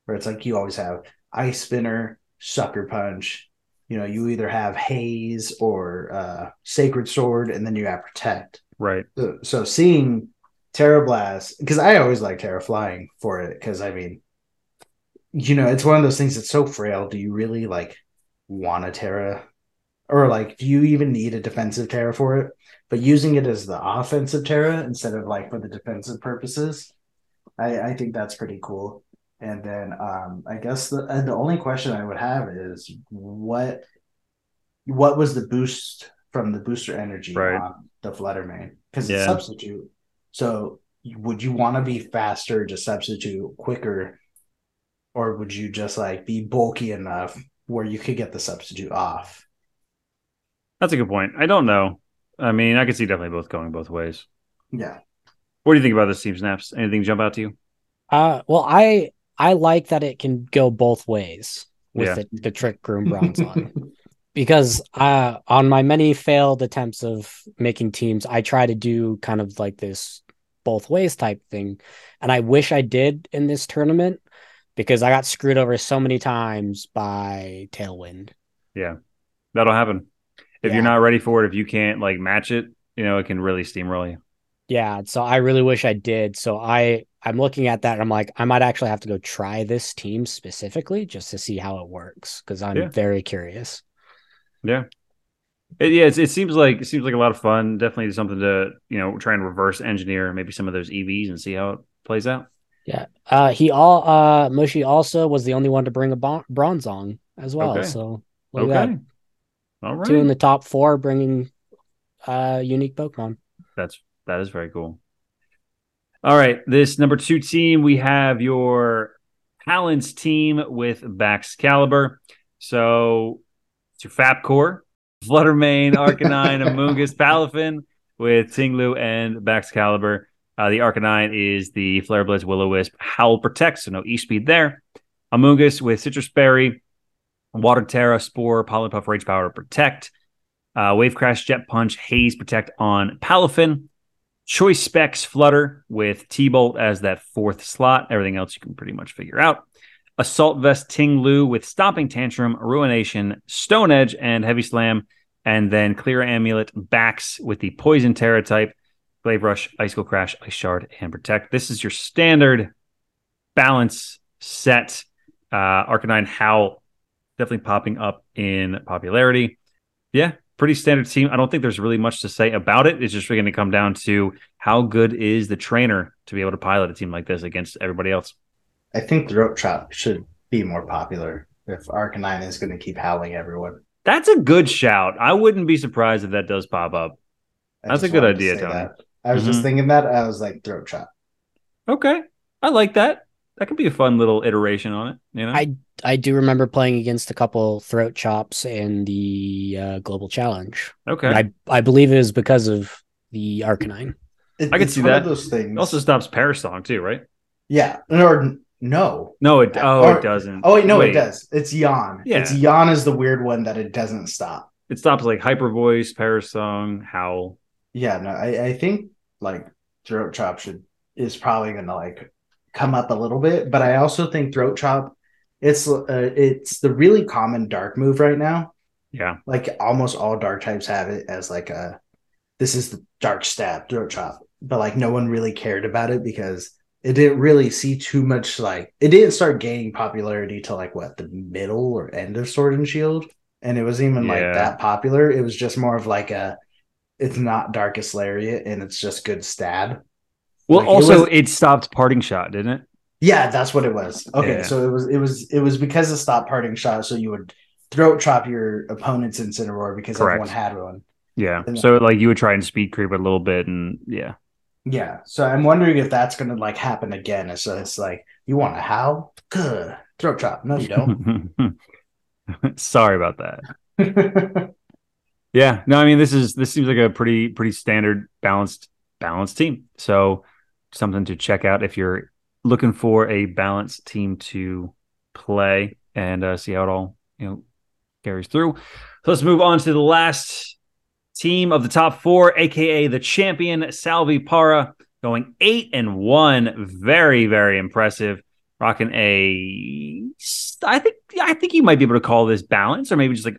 where it's like you always have Ice Spinner, Sucker Punch, you know, you either have haze or uh, sacred sword, and then you have protect. Right. So, so seeing Tera Blast, because I always like Tera flying for it, because I mean, you know, it's one of those things that's so frail. Do you really like want a Tera? Or like, do you even need a defensive Tera for it? But using it as the offensive Tera instead of like for the defensive purposes, I, I think that's pretty cool. And then um, I guess the the only question I would have is what what was the boost from the booster energy Right. on the Flutter Mane? Because Yeah. substitute. So would you want to be faster to substitute quicker, or would you just like be bulky enough where you could get the substitute off? That's a good point. I don't know. I mean, I could see definitely both going both ways. Yeah. What do you think about this team snaps? Anything jump out to you? Uh, well, I I like that it can go both ways with Yeah. the, the trick groom Bronzong [laughs] because uh, on my many failed attempts of making teams, I try to do kind of like this both ways type thing, and I wish I did in this tournament because I got screwed over so many times by Tailwind. Yeah, that'll happen. If Yeah. you're not ready for it, if you can't like match it, you know, it can really steamroll you. Yeah, so I really wish I did. So I I'm looking at that and I'm like, I might actually have to go try this team specifically just to see how it works because I'm Yeah. very curious. Yeah. It, yeah, it seems like it seems like a lot of fun. Definitely something to you know try and reverse engineer maybe some of those EVs and see how it plays out. Yeah. Uh he all uh Mushi also was the only one to bring a bon- bronzong as well. Okay. So look at Okay, that. all right. Two in the top four bringing uh unique Pokemon. That's that is very cool. All right, this number two team we have your Talents team with Baxcalibur. So it's your Fapcore, Flutter Mane, Arcanine, [laughs] Amoonguss, Palafin with Ting Lu and Baxcalibur. Uh, the Arcanine is the Flare Blitz, Will-O-Wisp, Howl Protect, so no E speed there. Amoonguss with Citrus Berry, Water Tera, Spore, Pollen Puff, Rage Power, Protect. Uh, Wave Crash, Jet Punch, Haze Protect on Palafin. Choice Specs Flutter with T Bolt as that fourth slot. Everything else you can pretty much figure out. Assault Vest Ting Lu with Stomping Tantrum, Ruination, Stone Edge, and Heavy Slam. And then Clear Amulet backs with the Poison Tera type, Glaive Rush, Icicle Crash, Ice Shard, and Protect. This is your standard balance set. Uh, Arcanine Howl definitely popping up in popularity. Yeah, pretty standard team. I don't think there's really much to say about it. It's just really going to come down to how good is the trainer to be able to pilot a team like this against everybody else. I think Throat Chop should be more popular if Arcanine is going to keep howling everyone. That's a good shout. I wouldn't be surprised if that does pop up. I That's a good to idea, say Tony. that. I was Mhm. just thinking that. I was like, Throat Chop. Okay. I like that. That could be a fun little iteration on it, you know? I I do remember playing against a couple throat chops in the uh, global challenge. okay. I I believe it was because of the Arcanine. It- I can see one that. Of those things. it also stops Perish Song too, right? yeah. Or no. No, it oh Or- it doesn't. Oh wait, no, it does. It's Yawn. Yeah. It's Yawn is the weird one that it doesn't stop. It stops like Hyper Voice, Perish Song, Howl. Yeah, no, I, I think like throat chop should is probably gonna like come up a little bit, but I also think throat chop it's uh, it's the really common dark move right now. Yeah. Like almost all dark types have it as like a this is the dark stab throat chop, but like no one really cared about it because it didn't really see too much like it didn't start gaining popularity till like what the middle or end of Sword and Shield, and it wasn't even Yeah. like that popular. It was just more of like a it's not Darkest Lariat and it's just good stab. Well, Like, it also was- it stopped Parting Shot, didn't it? Yeah, that's what it was. Okay, Yeah. so it was it was it was because of stop parting shot, so you would throat chop your opponent's Incineroar because Correct. everyone had one. Yeah. And- So like you would try and speed creep it a little bit and yeah. Yeah, so I'm wondering if that's gonna like happen again. So it's like you want to howl, good throat chop. No, you don't. [laughs] Sorry about that. [laughs] Yeah, no, I mean this is this seems like a pretty pretty standard balanced balanced team. So something to check out if you're looking for a balanced team to play and uh, see how it all you know carries through. So let's move on to the last team of the top four, aka the champion Salvi Para, going eight and one. Very very impressive. Rocking a, I think I think you might be able to call this balance, or maybe just like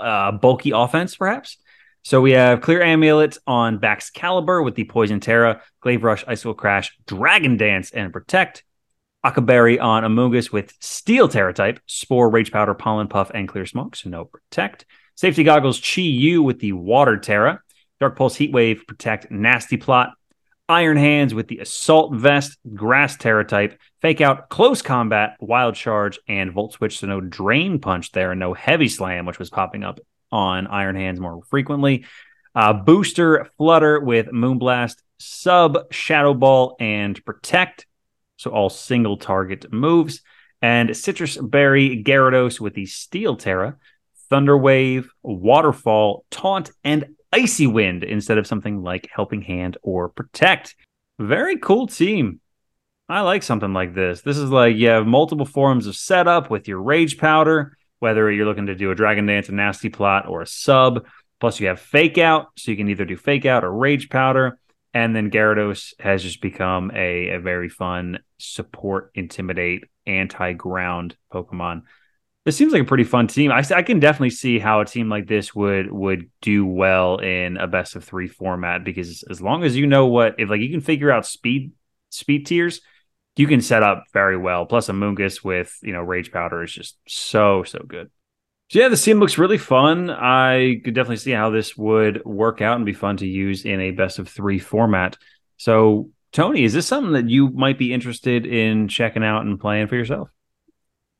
uh, bulky offense, perhaps. So we have Clear Amulet on Baxcalibur with the Poison Tera, Glaive Rush, Icicle Crash, Dragon Dance, and Protect. Occa Berry on Amoonguss with Steel Tera type, Spore, Rage Powder, Pollen Puff, and Clear Smoke, so no Protect. Safety Goggles Chi Yu with the Water Tera, Dark Pulse Heat Wave, Protect, Nasty Plot, Iron Hands with the Assault Vest, Grass Tera type, Fake Out, Close Combat, Wild Charge, and Volt Switch, so no Drain Punch there, and no Heavy Slam, which was popping up on Iron Hands more frequently. Uh, booster Flutter with Moonblast, Sub Shadow Ball, and Protect. So all single target moves. And Citrus Berry Gyarados with the Steel Tera, Thunder Wave, Waterfall, Taunt, and Icy Wind instead of something like Helping Hand or Protect. Very cool team. I like something like this. This is like you have multiple forms of setup with your Rage Powder, whether you're looking to do a Dragon Dance, a Nasty Plot, or a sub. Plus, you have Fake Out, so you can either do Fake Out or Rage Powder. And then Gyarados has just become a, a very fun support, intimidate, anti ground Pokemon. This seems like a pretty fun team. I, I can definitely see how a team like this would would do well in a best of three format because as long as you know what if like you can figure out speed speed tiers, you can set up very well. Plus, a Amoonguss with you know Rage Powder is just so so good. So yeah, the team looks really fun. I could definitely see how this would work out and be fun to use in a best of three format. So, Tony, is this something that you might be interested in checking out and playing for yourself?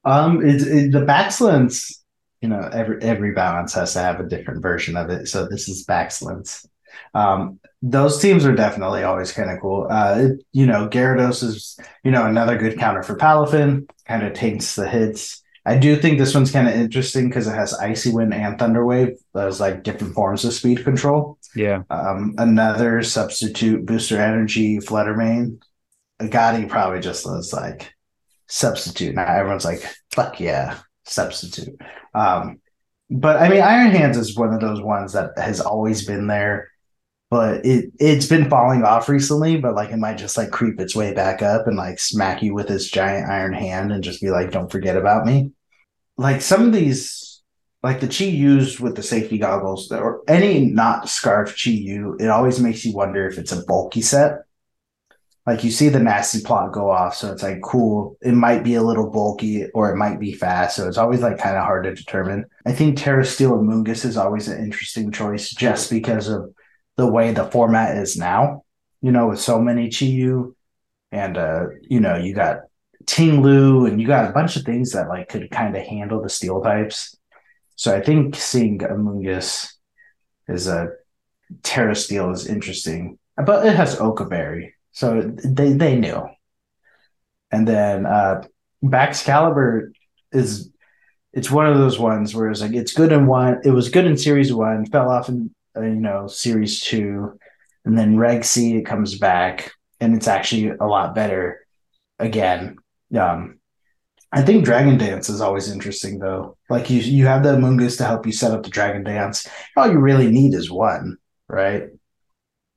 Um, it's it, the Baxlance. You know, every every balance has to have a different version of it. So this is Baxlance. Um, those teams are definitely always kind of cool. Uh, it, you know, Gyarados is you know another good counter for Palafin. Kind of takes the hits. I do think this one's kind of interesting because it has Icy Wind and Thunder Wave. Those like different forms of speed control. Yeah. Um, another substitute booster energy Flutter Mane. Gotti probably just was like substitute. Now everyone's like, fuck yeah, substitute. Um, but I mean, Iron Hands is one of those ones that has always been there, but it it's been falling off recently. But like, it might just like creep its way back up and like smack you with its giant iron hand and just be like, "Don't forget about me." like some of these, like the Chi Yus with the safety goggles, or any not scarf Chi Yu, it always makes you wonder if it's a bulky set. Like you see the nasty plot go off, so it's like cool. It might be a little bulky, or it might be fast. So it's always like kind of hard to determine. I think Tera Steel Amoonguss is always an interesting choice, just because of the way the format is now. You know, with so many Chi Yu, and uh, you know, you got Ting Lu, and you got a bunch of things that like could kind of handle the steel types. So I think seeing Amoonguss is a Tera Steel is interesting, but it has Occa Berry, so they they knew. And then uh Baxcalibur is it's one of those ones where it's like it's good in one, it was good in series one, fell off in uh, you know series two, and then Reg C it comes back, and it's actually a lot better again um, I think Dragon Dance is always interesting though. Like you, you have the Amoonguss to help you set up the Dragon Dance. All you really need is one, right?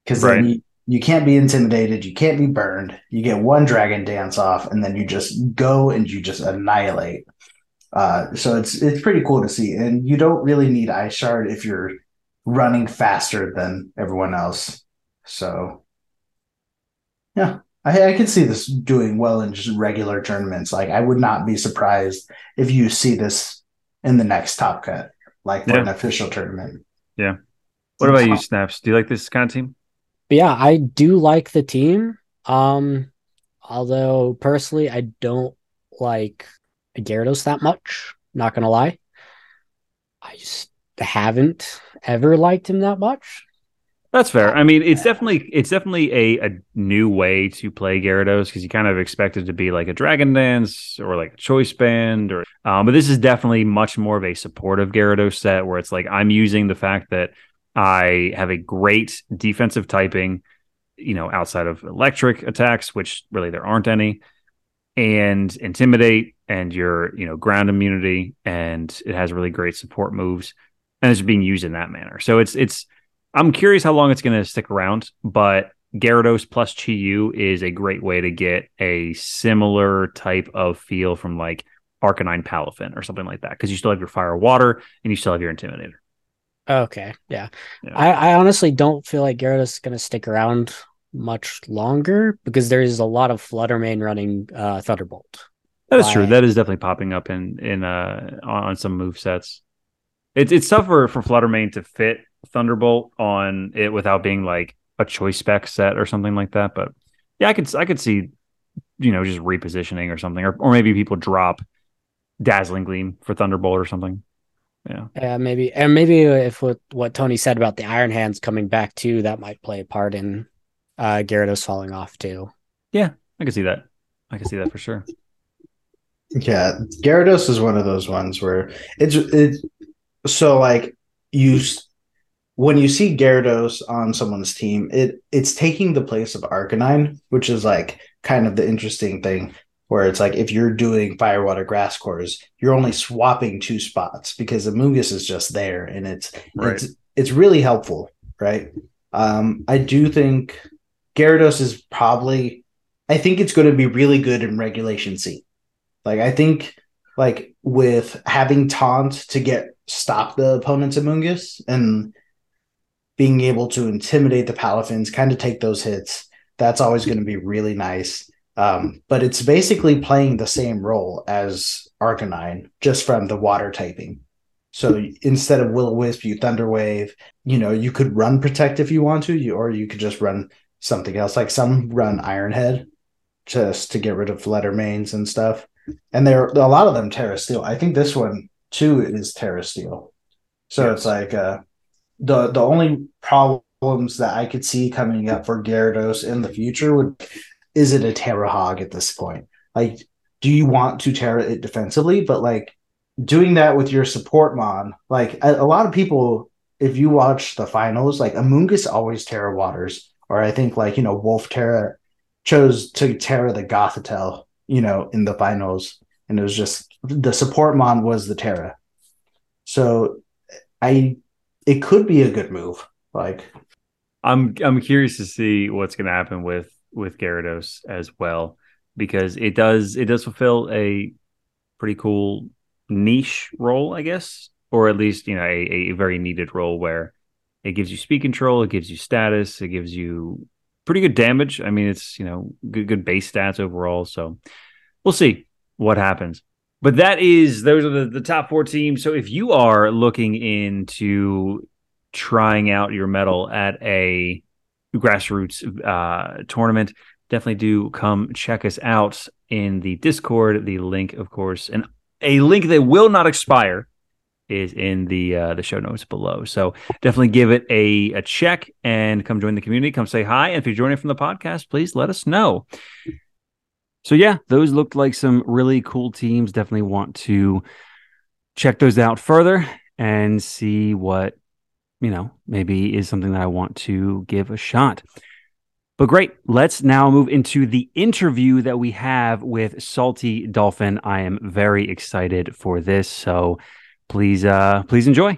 Because right. then you, you can't be intimidated, you can't be burned. You get one Dragon Dance off, and then you just go and you just annihilate. Uh, so it's it's pretty cool to see, and you don't really need Ice Shard if you're running faster than everyone else. So yeah, I, I can see this doing well in just regular tournaments. Like I would not be surprised if you see this in the next top cut, like yeah. an official tournament. Yeah. What about you, Snaps? Do you like this kind of team? Yeah, I do like the team. Um, although personally, I don't like Gyarados that much. Not gonna lie, I just haven't ever liked him that much. That's fair. I mean, it's definitely it's definitely a, a new way to play Gyarados because you kind of expect it to be like a Dragon Dance or like a Choice Band, or um, but this is definitely much more of a supportive Gyarados set where it's like I'm using the fact that I have a great defensive typing, you know, outside of electric attacks, which really there aren't any, and intimidate and your you know ground immunity, and it has really great support moves, and it's being used in that manner. So it's it's I'm curious how long it's going to stick around, but Gyarados plus Chi Yu is a great way to get a similar type of feel from like Arcanine Palafin or something like that because you still have your Fire Water and you still have your Intimidator. Okay, yeah. Yeah. I, I honestly don't feel like Gyarados is going to stick around much longer because there is a lot of Flutter Mane running uh, Thunderbolt. That is true. That is definitely popping up in in uh on, some move sets. It's it's tough for for Flutter Mane to fit Thunderbolt on it without being like a choice spec set or something like that. But yeah, I could I could see you know just repositioning or something, or or maybe people drop Dazzling Gleam for Thunderbolt or something. Yeah, Yeah, maybe, and maybe if what what Tony said about the Iron Hands coming back too, that might play a part in uh, Gyarados falling off too. Yeah, I can see that. I can see that for sure. Yeah, Gyarados is one of those ones where it's it's so like you s- when you see Gyarados on someone's team, it it's taking the place of Arcanine, which is like kind of the interesting thing where it's like if you're doing Firewater Grass Cores, you're only swapping two spots because the Mungus is just there and it's Right. it's it's really helpful, right? Um, I do think Gyarados is probably I think it's going to be really good in Regulation C. Like I think like with having taunt to get stop the opponent's Amoonguss and being able to intimidate the Palafins, kind of take those hits, that's always going to be really nice. Um, but it's basically playing the same role as Arcanine, just from the water typing. So instead of Will Wisp, you Thunder Wave. You know, you could run Protect if you want to, you or you could just run something else. Like some run Iron Head just to get rid of Flutter Manes and stuff. And there a lot of them Tera Steel. I think this one too is Tera Steel. So Yes. it's like uh the the only problems that I could see coming up for Gyarados in the future would is it a Tera Hog at this point? Like, do you want to Tera it defensively? But like doing that with your support mon, like a, a lot of people, if you watch the finals, like Amoonguss always Tera Waters, or I think like you know Wolf Terra chose to Tera the Gothitelle, you know, in the finals, and it was just the support mon was the Tera. So I it could be a good move. Like I'm I'm curious to see what's going to happen with with Gyarados as well because it does it does fulfill a pretty cool niche role, I guess, or at least you know a, a very needed role where it gives you speed control, it gives you status, it gives you pretty good damage. I mean, it's you know good good base stats overall. So we'll see what happens. But that is those are the, the top four teams. So if you are looking into trying out your metal at a grassroots uh, tournament, definitely do come check us out in the Discord. The link, of course, and a link that will not expire is in the uh, the show notes below. So definitely give it a, a check and come join the community. Come say hi. And if you're joining from the podcast, please let us know. So yeah, those looked like some really cool teams. Definitely want to check those out further and see what you know maybe is something that I want to give a shot. But great, let's now move into the interview that we have with Salty Dolphin. I am very excited for this, so please uh please enjoy.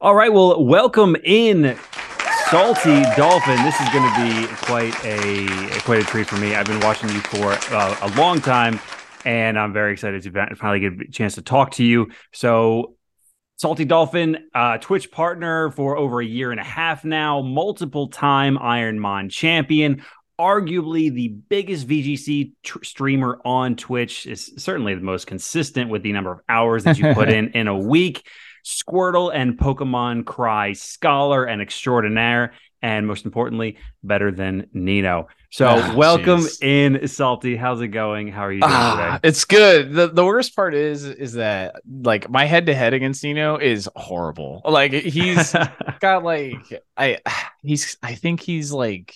All right, well, welcome in Salty Dolphin. This is going to be quite a quite a treat for me. I've been watching you for uh, a long time, and I'm very excited to finally get a chance to talk to you. So, Salty Dolphin, uh, Twitch partner for over a year and a half now, multiple time Ironmon champion, arguably the biggest VGC tr- streamer on Twitch. Is certainly the most consistent with the number of hours that you put in [laughs] in a week. Squirtle and Pokemon Cry scholar and extraordinaire, and most importantly, better than Nino. So, Ah, welcome jeez. in, Salty. How's it going? How are you doing Ah, today? it's good. The the worst part is is that like my head to head against Nino is horrible. Like he's [laughs] got like I he's I think he's like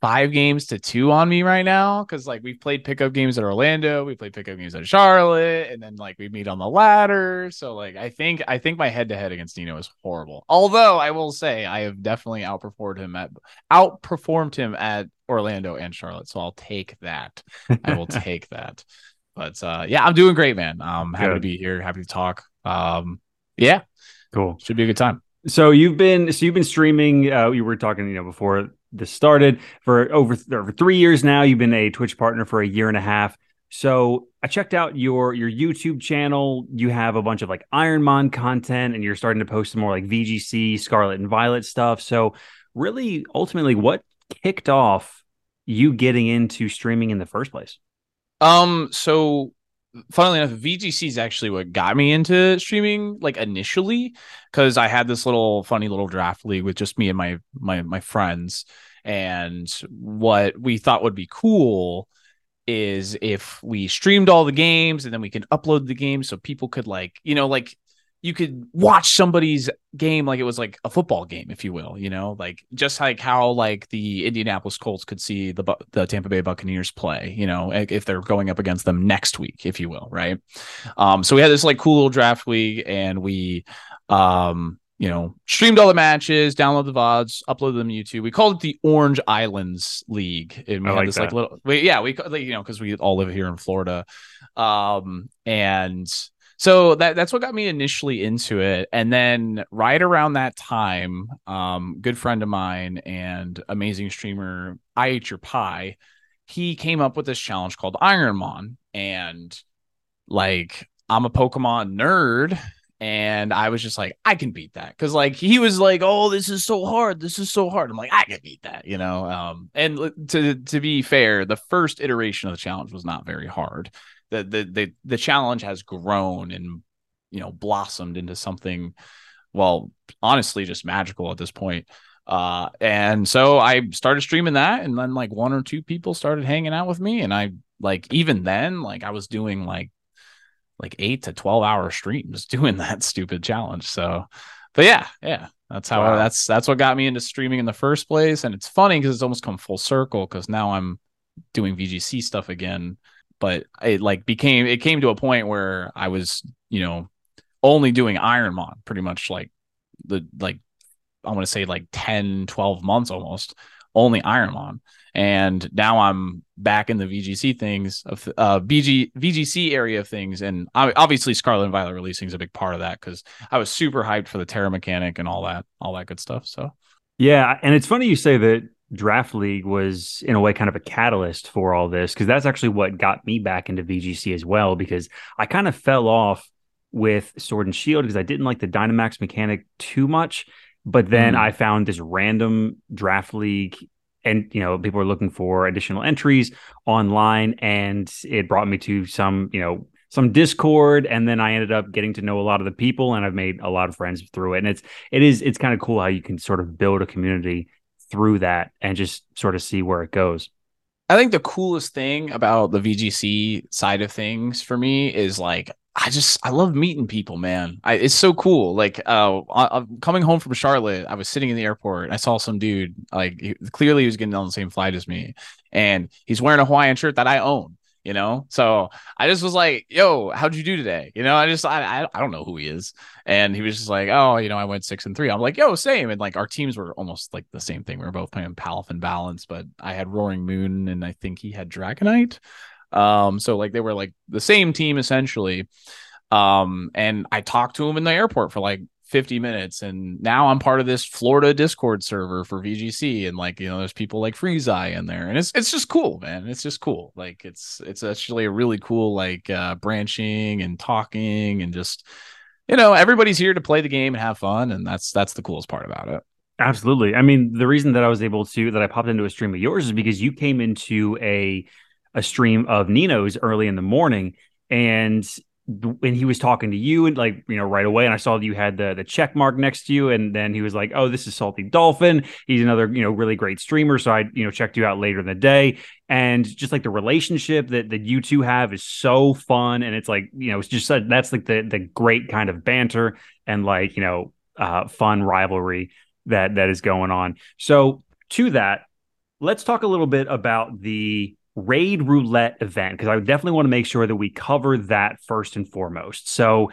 five games to two on me right now because like we've played pickup games at Orlando, we played pickup games at Charlotte, and then like we meet on the ladder. So like I think I think my head to head against Nino is horrible. Although I will say I have definitely outperformed him at outperformed him at Orlando and Charlotte. So I'll take that. I will [laughs] take that. But uh yeah, I'm doing great, man. Um happy to be here, happy to talk. Um yeah, cool. should be a good time. So you've been so you've been streaming. Uh, you were talking, you know, before this started for over over three years now. You've been a Twitch partner for a year and a half. So I checked out your your YouTube channel. You have a bunch of like Ironmon content, and you're starting to post some more like VGC, Scarlet and Violet stuff. So, really, ultimately, what kicked off you getting into streaming in the first place? Um, so funnily enough, VGC is actually what got me into streaming, like initially, because I had this little funny little draft league with just me and my my my friends, and what we thought would be cool is if we streamed all the games and then we could upload the games so people could like you know like you could watch somebody's game like it was like a football game, if you will, you know, like just like how like the Indianapolis Colts could see the the Tampa Bay Buccaneers play, you know, if they're going up against them next week, if you will, right? Um, so we had this like cool little draft league, and we, um, you know, streamed all the matches, download the vods, upload them to YouTube. We called it the Orange Islands League, and we I had like this that. like little, we, yeah, we you know because we all live here in Florida, um, and so that that's what got me initially into it. And then right around that time um good friend of mine and amazing streamer iateyourpie he came up with this challenge called ironmon and like i'm a pokemon nerd and i was just like i can beat that. Because like he was like oh this is so hard. This is so hard. I'm like i can beat that you know? Um and to to be fair the first iteration of the challenge was not very hard the the the, the challenge has grown and you know blossomed into something well honestly just magical at this point. Uh and so i started streaming that and then like one or two people started hanging out with me and i like even then like i was doing like like 8 to 12 hour streams [laughs] doing that stupid challenge. So but yeah yeah that's how wow. I, that's that's what got me into streaming in the first place. And it's funny because it's almost come full circle because now i'm doing vgc stuff again but it like became it came to a point where I was, you know, only doing Ironmon pretty much like the like I want to say like 10, 12 months almost, only Ironmon. And now I'm back in the VGC things of uh BG VGC area of things. And obviously Scarlet and Violet releasing is a big part of that because I was super hyped for the Tera mechanic and all that, all that good stuff. So yeah, and it's funny you say that draft league was in a way kind of a catalyst for all this because that's actually what got me back into VGC as well because I kind of fell off with Sword and Shield because I didn't like the Dynamax mechanic too much. But then mm. I found this random draft league and you know people were looking for additional entries online and it brought me to some you know some discord and then i ended up getting to know a lot of the people and i've made a lot of friends through it and it's it is it's kind of cool how you can sort of build a community through that and just sort of see where it goes. I think the coolest thing about the VGC side of things for me is like I just I love meeting people, man. I, it's so cool. Like, uh, I, coming home from Charlotte, I was sitting in the airport. I saw some dude. Like, he, clearly he was getting on the same flight as me, and he's wearing a Hawaiian shirt that I own you know? So i just was like yo how'd you do today? You know i just I, I don't know who he is. And he was just like oh you know i went six and three. I'm like yo same. And like our teams were almost like the same thing. We were both playing Palafin balance but i had roaring moon and i think he had dragonite. Um so like they were like the same team essentially. Um and i talked to him in the airport for like 50 minutes and now i'm part of this florida discord server for vgc and like you know there's people like freeze in there and it's it's just cool man. It's just cool. Like it's it's actually a really cool like uh branching and talking and just you know everybody's here to play the game and have fun and that's that's the coolest part about it. Absolutely. I mean the reason that i was able to that i popped into a stream of yours is because you came into a a stream of nino's early in the morning and when he was talking to you and like you know right away and i saw that you had the the check mark next to you and then he was like oh this is salty dolphin. He's another you know really great streamer so i you know checked you out later in the day. And just like the relationship that that you two have is so fun and it's like you know it's just that's like the the great kind of banter and like you know uh fun rivalry that that is going on. So to that let's talk a little bit about the raid roulette event because I definitely want to make sure that we cover that first and foremost. So,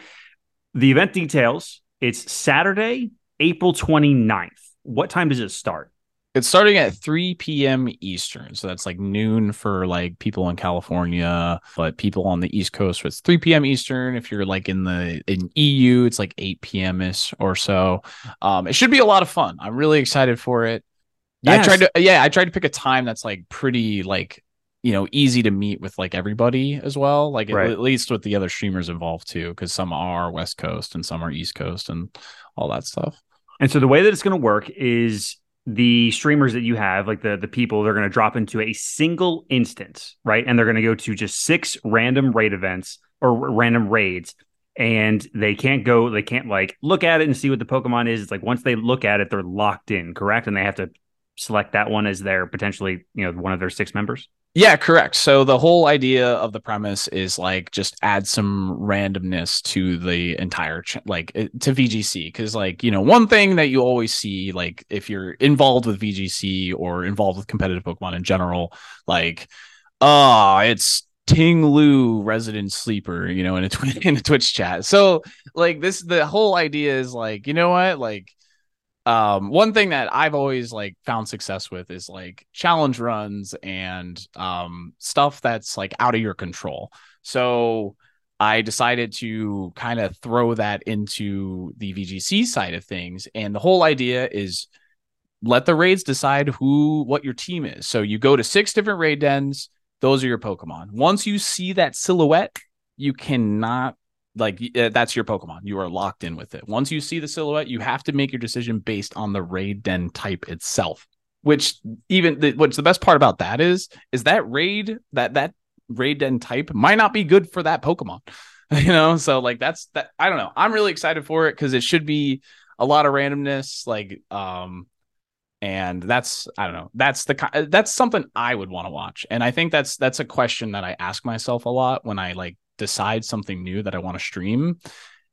the event details it's Saturday, April 29th. What time does it start? It's starting at 3 p.m. Eastern. So that's like noon for like people in California, but people on the East Coast, it's 3 p.m. Eastern. If you're like in the in EU, it's like 8 p.m. ish or so. Um, it should be a lot of fun. I'm really excited for it. Yes. I tried to yeah, I tried to pick a time that's like pretty like you know easy to meet with like everybody as well like Right. at, at least with the other streamers involved too because some are west coast and some are east coast and all that stuff And so the way that it's going to work is the streamers that you have, like the the people, they're going to drop into a single instance, right? And they're going to go to just six random raid events or random raids, and they can't go, they can't like look at it and see what the Pokemon is. It's like once they look at it, they're locked in, correct? And they have to select that one as their potentially, you know, one of their six members. Yeah, correct. So the whole idea of the premise is like just add some randomness to the entire ch- like to VGC because like you know one thing that you always see like if you're involved with VGC or involved with competitive Pokemon in general, like oh it's Ting Lu resident sleeper, you know, in a twi- [laughs] in a Twitch chat. So like this the whole idea is like you know what like um one thing that i've always like found success with is like challenge runs and um stuff that's like out of your control. So i decided to kind of throw that into the vgc side of things and the whole idea is let the raids decide who what your team is. So you go to six different raid dens. Those are your pokemon. Once you see that silhouette you cannot like uh, that's your pokemon. You are locked in with it. Once you see the silhouette you have to make your decision based on the raid den type itself which even the, what's the best part about that is is that raid that that raid den type might not be good for that pokemon [laughs] you know? So like that's that i don't know. I'm really excited for it because it should be a lot of randomness like um and that's i don't know that's the that's something i would want to watch. And i think that's that's a question that i ask myself a lot when i like decide something new that i want to stream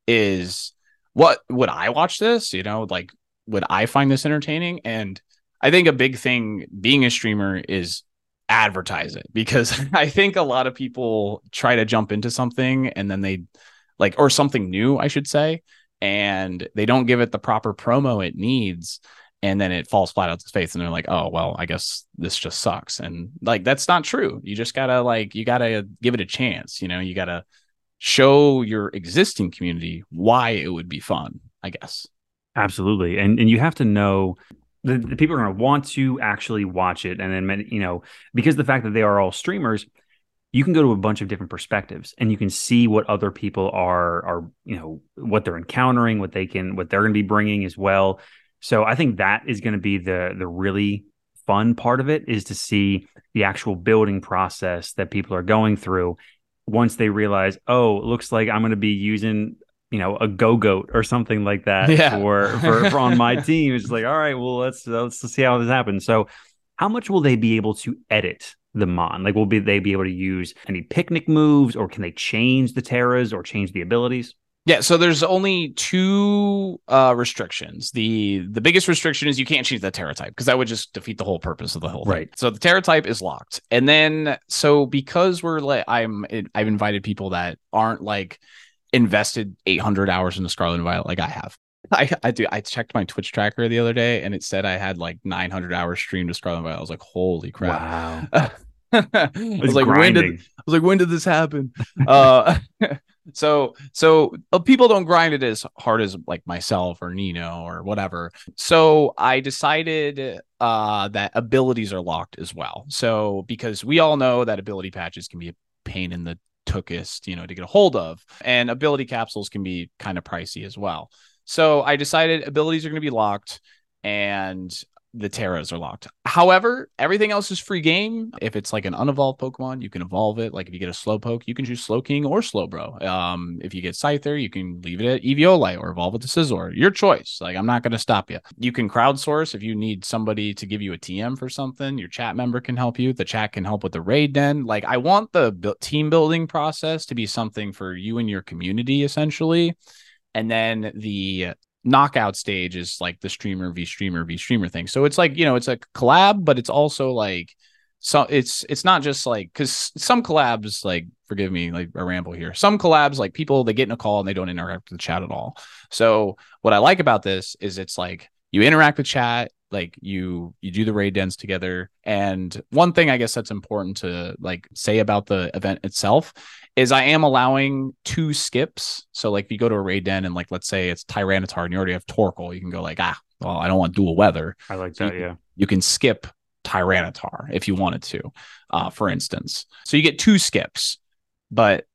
is what would i watch this? You know like would i find this entertaining? And i think a big thing being a streamer is advertise it because [laughs] i think a lot of people try to jump into something and then they like or something new i should say and they don't give it the proper promo it needs and then it falls flat out to face and they're like oh well i guess this just sucks. And like that's not true. You just gotta like you gotta give it a chance you know? You gotta show your existing community why it would be fun i guess. Absolutely, and and you have to know the, the people are going to want to actually watch it, and then you know because the fact that they are all streamers, you can go to a bunch of different perspectives, and you can see what other people are are you know what they're encountering, what they can what they're going to be bringing as well. So I think that is going to be the the really fun part of it is to see the actual building process that people are going through once they realize, oh, it looks like I'm going to be using you know a Gogoat or something like that Yeah. for, for [laughs] for on my team. It's like, all right, well let's let's see how this happens. So, how much will they be able to edit the mon? Like, will be they be able to use any picnic moves, or can they change the teras or change the abilities? Yeah, so there's only two uh restrictions. The the biggest restriction is you can't change the Tera type because that would just defeat the whole purpose of the whole thing. Right. So the Tera type is locked. And then so because we're like I'm I've invited people that aren't like invested 800 hours into Scarlet and Violet like I have. I I do I checked my Twitch tracker the other day and it said I had like 900 hours streamed to Scarlet and Violet. I was like, "Holy crap." Wow, [laughs] I it's was like, when did grinding. I was like, when did this happen? uh, [laughs] so so uh, people don't grind it as hard as like myself or Nino or whatever. So I decided uh, that abilities are locked as well. So because we all know that ability patches can be a pain in the tookest, you know, to get a hold of, and ability capsules can be kind of pricey as well. So I decided abilities are going to be locked and the Teras are locked. However, everything else is free game. If it's like an unevolved Pokemon, you can evolve it. Like if you get a Slowpoke, you can choose Slowking or Slowbro. Um, if you get Scyther, you can leave it at Eviolite or evolve it to Scizor. Your choice. Like I'm not going to stop you. You can crowdsource if you need somebody to give you a TM for something. Your chat member can help you. The chat can help with the raid den. Like I want the bu- team building process to be something for you and your community essentially. And then the knockout stage is like the streamer v streamer v streamer thing. So it's like, you know, it's a collab, but it's also like so it's it's not just like because some collabs like forgive me like a ramble here. Some collabs like people they get in a call and they don't interact with the chat at all. So what i like about this is it's like you interact with chat like you you do the raid dens together. And one thing i guess that's important to like say about the event itself is i am allowing two skips so like if you go to a raid den and like let's say it's tyranitar and you already have torkoal you can go like ah well i don't want dual weather I like So that. can- Yeah, you can skip Tyranitar if you wanted to, uh, for instance. So you get two skips, but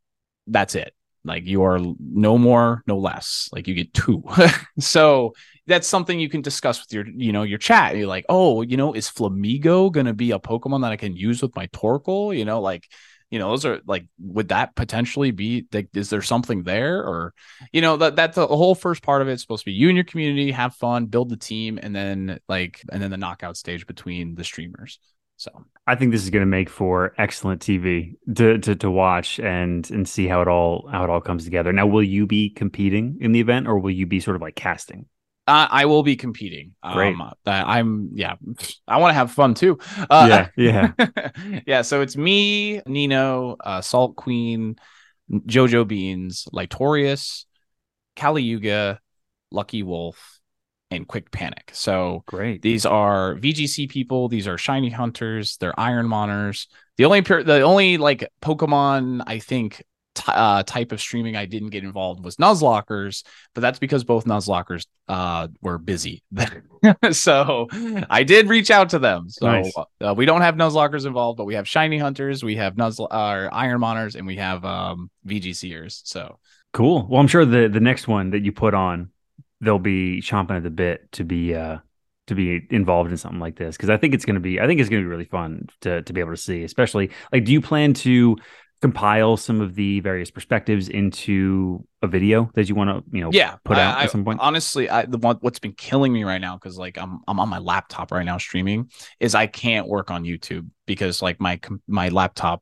that's it. Like you are no more, no less. Like you get two. [laughs] so that's something you can discuss with your, you know, your chat. You're like, oh, you know, is Flamigo gonna be a Pokemon that I can use with my Torkoal? You know, like you know those are like would that potentially be like is there something there or you know that that's the whole first part of it is supposed to be you and your community have fun build the team and then like and then the knockout stage between the streamers so I think this is going to make for excellent TV to, to to watch and and see how it all how it all comes together. Now, will you be competing in the event, or will you be sort of like casting? Uh, I will be competing. Great. Um, I'm yeah. I want to have fun too. Uh, yeah, yeah, [laughs] yeah. So it's me, Nino, uh, Salt Queen, Jojo Beans, Litorius, Caliuga, Lucky Wolf, and Quick Panic. So great. These are VGC people. These are shiny hunters. They're Iron Moners. The only the only like Pokemon I think t- uh, type of streaming I didn't get involved was Nuzlockers, but that's because both Nuzlockers uh, were busy. [laughs] so I did reach out to them. So nice. uh, we don't have Nuzlockers involved, but we have Shiny Hunters, we have Nuz uh, Iron Moners, and we have um, VGCers. So cool. Well, I'm sure the the next one that you put on, they'll be chomping at the bit to be uh to be involved in something like this because I think it's going to be I think it's going to be really fun to to be able to see especially like do you plan to compile some of the various perspectives into a video that you want to you know yeah put out I, at some point honestly i the one what's been killing me right now because like i'm i'm on my laptop right now streaming is i can't work on youtube because like my my laptop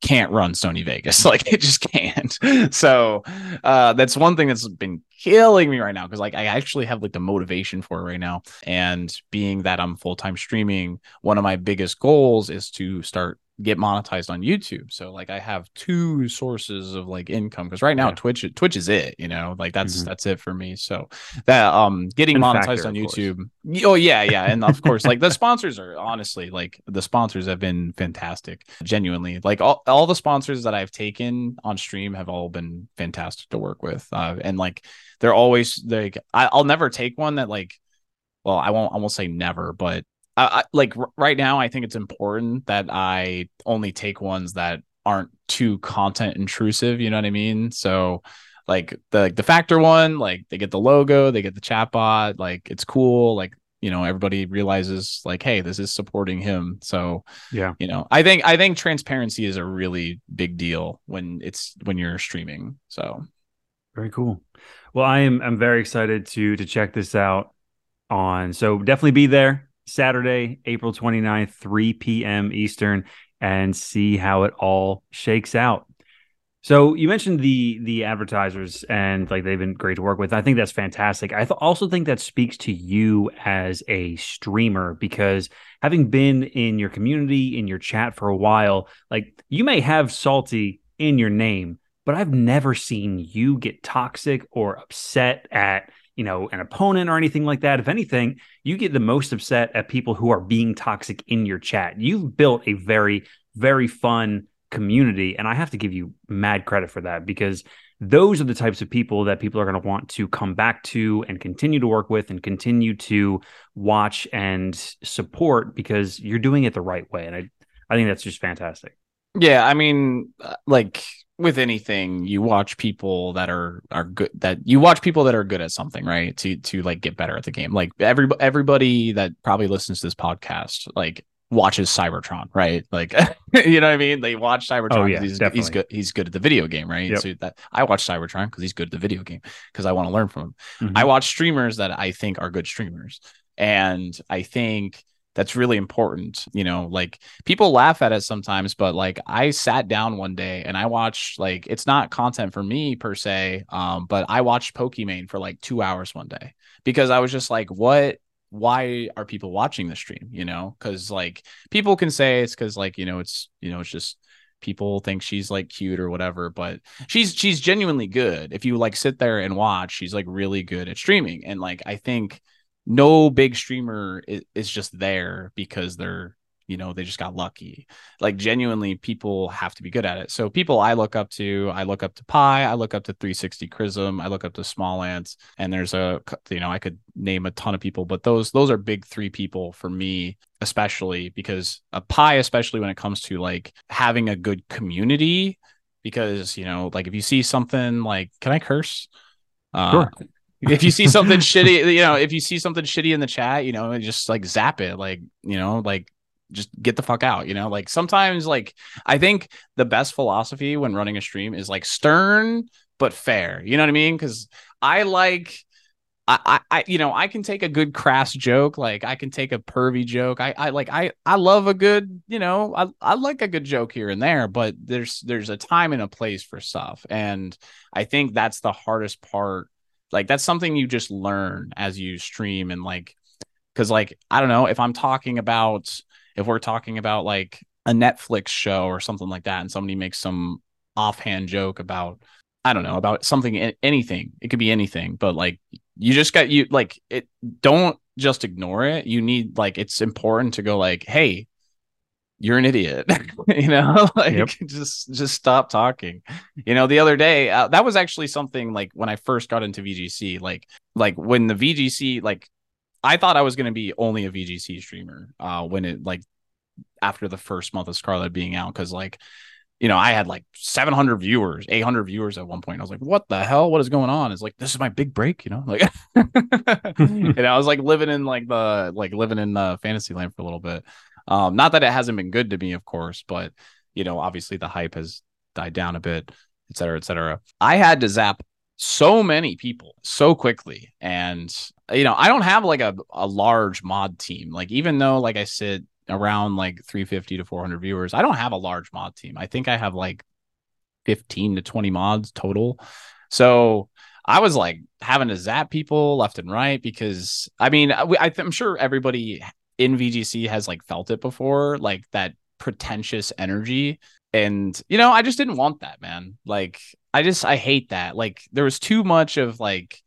can't run Sony Vegas. [laughs] Like it just can't. [laughs] So uh that's one thing that's been killing me right now because like I actually have like the motivation for it right now. And being that I'm full-time streaming, one of my biggest goals is to start get monetized on YouTube. So like I have two sources of like income because right now yeah. Twitch Twitch is it, you know, like that's mm-hmm. that's it for me. So that um getting and monetized factor, on YouTube. Oh yeah, yeah. And of course, like the sponsors are honestly like the sponsors have been fantastic. Genuinely. Like all, all the sponsors that I've taken on stream have all been fantastic to work with. Uh and like they're always like I, I'll never take one that like well, I won't I won't say never, but I, like r- right now, I think it's important that I only take ones that aren't too content intrusive. You know what I mean? So, like the the factor one, like they get the logo, they get the chatbot, like it's cool. Like you know, everybody realizes like, hey, this is supporting him. So yeah, you know, I think I think transparency is a really big deal when it's when you're streaming. So very cool. Well, I am I'm very excited to to check this out on. So definitely be there Saturday, April 29th, 3 p.m. Eastern, and see how it all shakes out. So you mentioned the the advertisers and like they've been great to work with. I think that's fantastic. I th- also think that speaks to you as a streamer because having been in your community in your chat for a while, like you may have salty in your name, but I've never seen you get toxic or upset at you know an opponent or anything like that. If anything you get the most upset at people who are being toxic in your chat. You've built a very very fun community and i have to give you mad credit for that because those are the types of people that people are going to want to come back to and continue to work with and continue to watch and support because you're doing it the right way and i i think that's just fantastic. Yeah i mean uh, like with anything you watch people that are are good that you watch people that are good at something right? To to like get better at the game. Like every everybody that probably listens to this podcast like watches cybertron right? Like [laughs] you know what i mean? They watch cybertron oh, yeah, he's, he's good he's good at the video game right? Yep. so that i watch cybertron because he's good at the video game because i want to learn from him. Mm-hmm. i watch streamers that i think are good streamers. And i think that's really important you know like people laugh at it sometimes but like i sat down one day and i watched like it's not content for me per se um but i watched pokimane for like two hours one day because i was just like what? Why are people watching the stream? You know because like people can say it's because like you know it's you know it's just people think she's like cute or whatever but she's she's genuinely good. If you like sit there and watch she's like really good at streaming. And like i think no big streamer is, is just there because they're you know they just got lucky. Like genuinely people have to be good at it. So people i look up to i look up to pi i look up to 360 chrism i look up to small ants and there's a you know i could name a ton of people but those those are big three people for me especially because a pi especially when it comes to like having a good community because you know like if you see something like can i curse? Uh, sure if you see something [laughs] shitty, you know, if you see something shitty in the chat, you know, just like zap it, like, you know, like just get the fuck out, you know? Like sometimes like I think the best philosophy when running a stream is like stern but fair. You know what I mean? Cuz I like I, I, you know, I can take a good crass joke, like I can take a pervy joke. I, I like, I, I love a good, you know, I, I like a good joke here and there, but there's, there's a time and a place for stuff, and I think that's the hardest part. Like that's something you just learn as you stream, and like, because like I don't know if I'm talking about if we're talking about like a Netflix show or something like that, and somebody makes some offhand joke about I don't know about something anything it could be anything but like you just got you like it don't just ignore it. You need like it's important to go like hey you're an idiot [laughs] you know [laughs] like yep. just just stop talking you know the other day uh, that was actually something like when i first got into vgc like like when the vgc like I thought I was going to be only a VGC streamer uh, when it like after the first month of Scarlet being out because like you know I had like 700 viewers, 800 viewers at one point. I was like, what the hell? What is going on? It's like this is my big break, you know? Like, [laughs] and I was like living in like the like living in the fantasy land for a little bit. Um, not that it hasn't been good to me, of course, but you know, obviously the hype has died down a bit, et cetera, et cetera. I had to zap so many people so quickly and you know i don't have like a, a large mod team. Like even though like i sit around like 350 to 400 viewers i don't have a large mod team. I think i have like 15 to 20 mods total. So i was like having to zap people left and right because i mean I, i'm sure everybody in vgc has like felt it before like that pretentious energy. And you know i just didn't want that man. Like i just i hate that. Like there was too much of like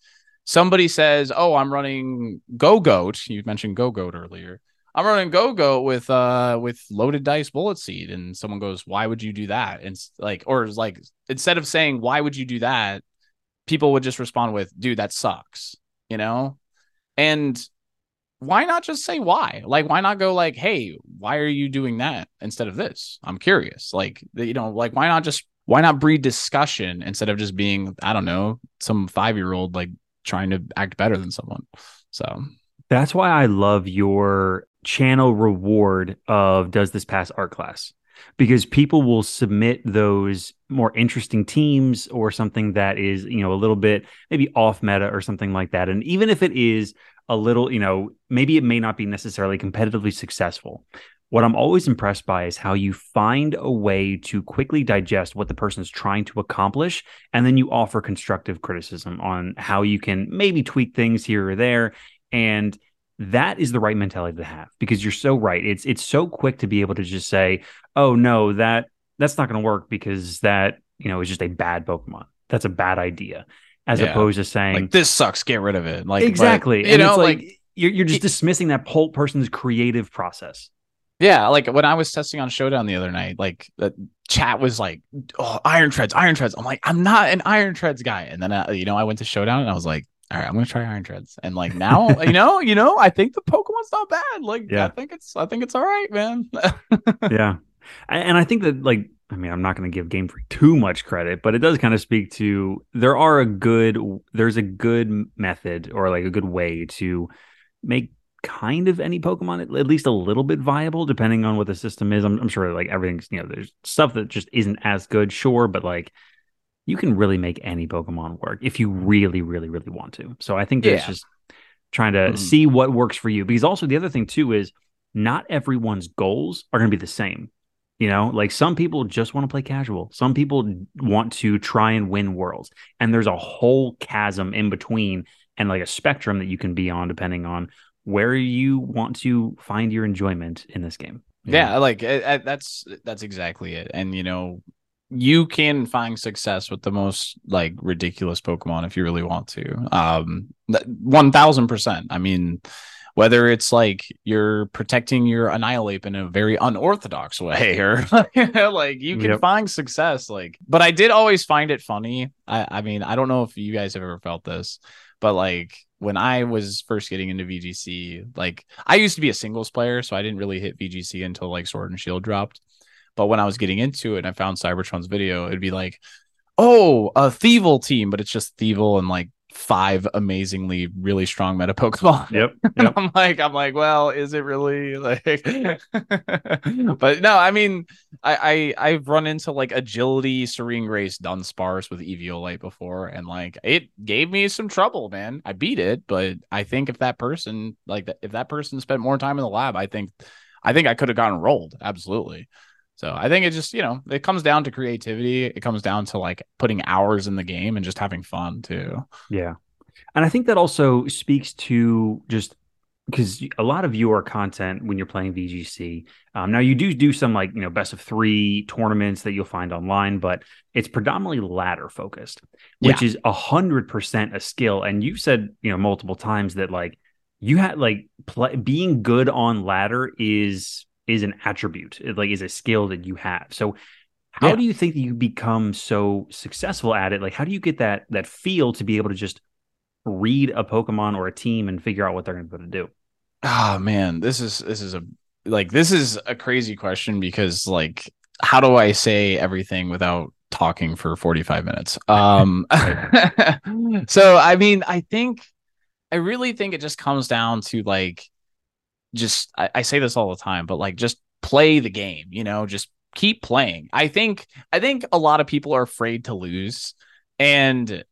somebody says oh i'm running Gogoat you mentioned Gogoat earlier. I'm running Gogoat with uh with loaded dice bullet seed. And someone goes why would you do that? And like or like instead of saying why would you do that? people would just respond with dude that sucks you know? And why not just say why? Like, why not go like, hey, why are you doing that instead of this? I'm curious. Like, you know, like why not just why not breed discussion instead of just being, I don't know, some five year old like trying to act better than someone. So that's why I love your channel reward of does this pass art class because people will submit those more interesting teams or something that is you know a little bit maybe off meta or something like that and even if it is a little, you know, maybe it may not be necessarily competitively successful. What I'm always impressed by is how you find a way to quickly digest what the person is trying to accomplish, and then you offer constructive criticism on how you can maybe tweak things here or there. And that is the right mentality to have because you're so right. It's it's so quick to be able to just say, "Oh no, that that's not going to work because that you know is just a bad Pokemon. That's a bad idea." As yeah. opposed to saying like this sucks, get rid of it. Like exactly, but, you and know, like, like, you're you're just it, dismissing that whole person's creative process. Yeah, like when I was testing on Showdown the other night, like the chat was like, "Oh, Iron Treads, Iron Treads." I'm like, I'm not an Iron Treads guy. And then, uh, you know, I went to Showdown and I was like, "All right, I'm gonna try Iron Treads." And like now, [laughs] you know, you know, I think the Pokemon's not bad. Like, yeah. I think it's, I think it's all right, man. [laughs] yeah, and I think that like I mean, I'm not going to give Game Freak too much credit, but it does kind of speak to there are a good there's a good method or like a good way to make kind of any Pokemon at least a little bit viable, depending on what the system is. I'm, I'm sure like everything's you know there's stuff that just isn't as good, sure, but like you can really make any Pokemon work if you really, really, really want to. So I think it's yeah. just trying to mm-hmm. see what works for you. Because also the other thing too is not everyone's goals are going to be the same. You know, like some people just want to play casual. Some people want to try and win worlds. And there's a whole chasm in between and like a spectrum that you can be on depending on where you want to find your enjoyment in this game. Yeah, know? like I, I, that's that's exactly it. And you know, you can find success with the most like ridiculous Pokemon if you really want to. Um, one thousand percent. I mean, whether it's like you're protecting your Annihilape in a very unorthodox way [laughs] or like you can Yep. find success like but i did always find it funny i i mean i don't know if you guys have ever felt this but like when i was first getting into vgc like i used to be a singles player so i didn't really hit vgc until like sword and shield dropped but when i was getting into it and i found cybertron's video it'd be like oh a Thievul team but it's just Thievul and like five amazingly really strong meta pokemon [laughs] Yep. and Yep. I'm like, I'm like, well, is it really [laughs] like? but no, I mean, I, I I've run into like agility, serene grace, Dunsparce with Eviolite before, and like it gave me some trouble, man. I beat it, but I think if that person like if that person spent more time in the lab, I think, I think I could have gotten rolled absolutely. So I think it just you know it comes down to creativity. It comes down to like putting hours in the game and just having fun too. Yeah. And I think that also speaks to just because a lot of your content when you're playing VGC. Um, now you do do some like you know best of three tournaments that you'll find online, but it's predominantly ladder focused, which is a hundred percent a skill. And you've said you know multiple times that like you had like play, being good on ladder is is an attribute, it, like is a skill that you have. So how Yeah. do you think that you become so successful at it? Like how do you get that that feel to be able to just read a Pokemon or a team and figure out what they're going to to do? Oh man, this is this is a like this is a crazy question because like how do I say everything without talking for 45 minutes? [laughs] Um [laughs] so I mean, I think I really think it just comes down to like just I, I say this all the time, but like just play the game, you know, just keep playing. I think I think a lot of people are afraid to lose and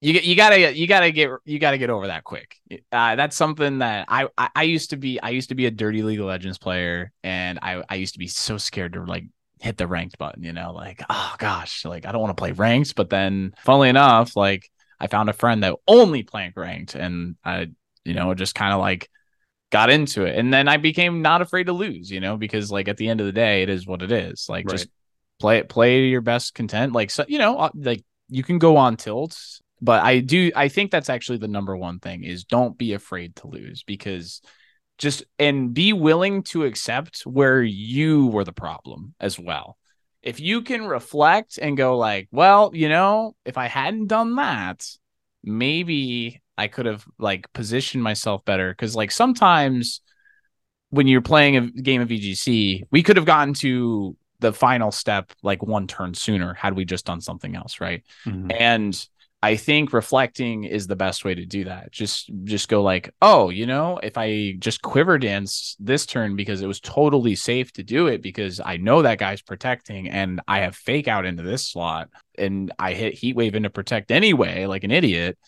you you gotta you gotta get you gotta get over that quick. Uh, that's something that I, I I used to be. I used to be a dirty League of Legends player, and I I used to be so scared to like hit the ranked button. You know, like oh gosh, like I don't want to play ranked. But then, funnily enough, like I found a friend that only played ranked, and I you know just kind of like got into it, and then I became not afraid to lose. You know, because like at the end of the day, it is what it is. Like Right. just play it, play your best content. Like so, you know, uh, like you can go on tilts but I do I think that's actually the number one thing is don't be afraid to lose because just and be willing to accept where you were the problem as well. If you can reflect and go like, well, you know, if I hadn't done that, maybe I could have like positioned myself better. Cuz like sometimes when you're playing a game of VGC, we could have gotten to the final step like one turn sooner had we just done something else, right? Mm-hmm. and i think reflecting is the best way to do that. Just just go like oh you know if i just quiver dance this turn because it was totally safe to do it because i know that guy's protecting and i have fake out into this slot and i hit heat wave into protect anyway like an idiot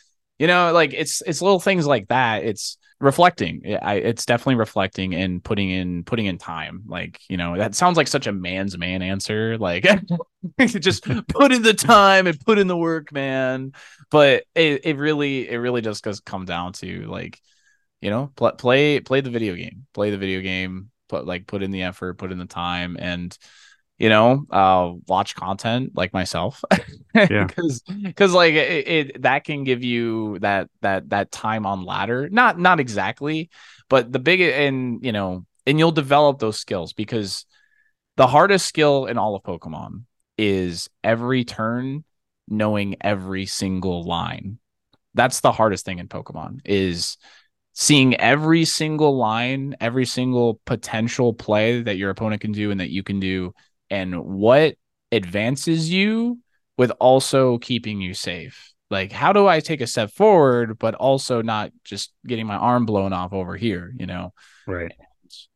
you know like it's it's little things like that. It's reflecting. I, it's definitely reflecting and putting in putting in time. Like you know that sounds like such a man's man answer. Like [laughs] just [laughs] put in the time and put in the work man. But it, it really it really just does come down to like you know pl- play play the video game. Play the video game. Put like put in the effort put in the time. And you know uh watch content like myself. [laughs] Yeah. because because like it, it that can give you that that that time on ladder. Not not exactly but the big and you know and you'll develop those skills because the hardest skill in all of pokemon is every turn knowing every single line. That's the hardest thing in pokemon is seeing every single line every single potential play that your opponent can do and that you can do and what advances you with also keeping you safe. Like how do i take a step forward but also not just getting my arm blown off over here you know? Right.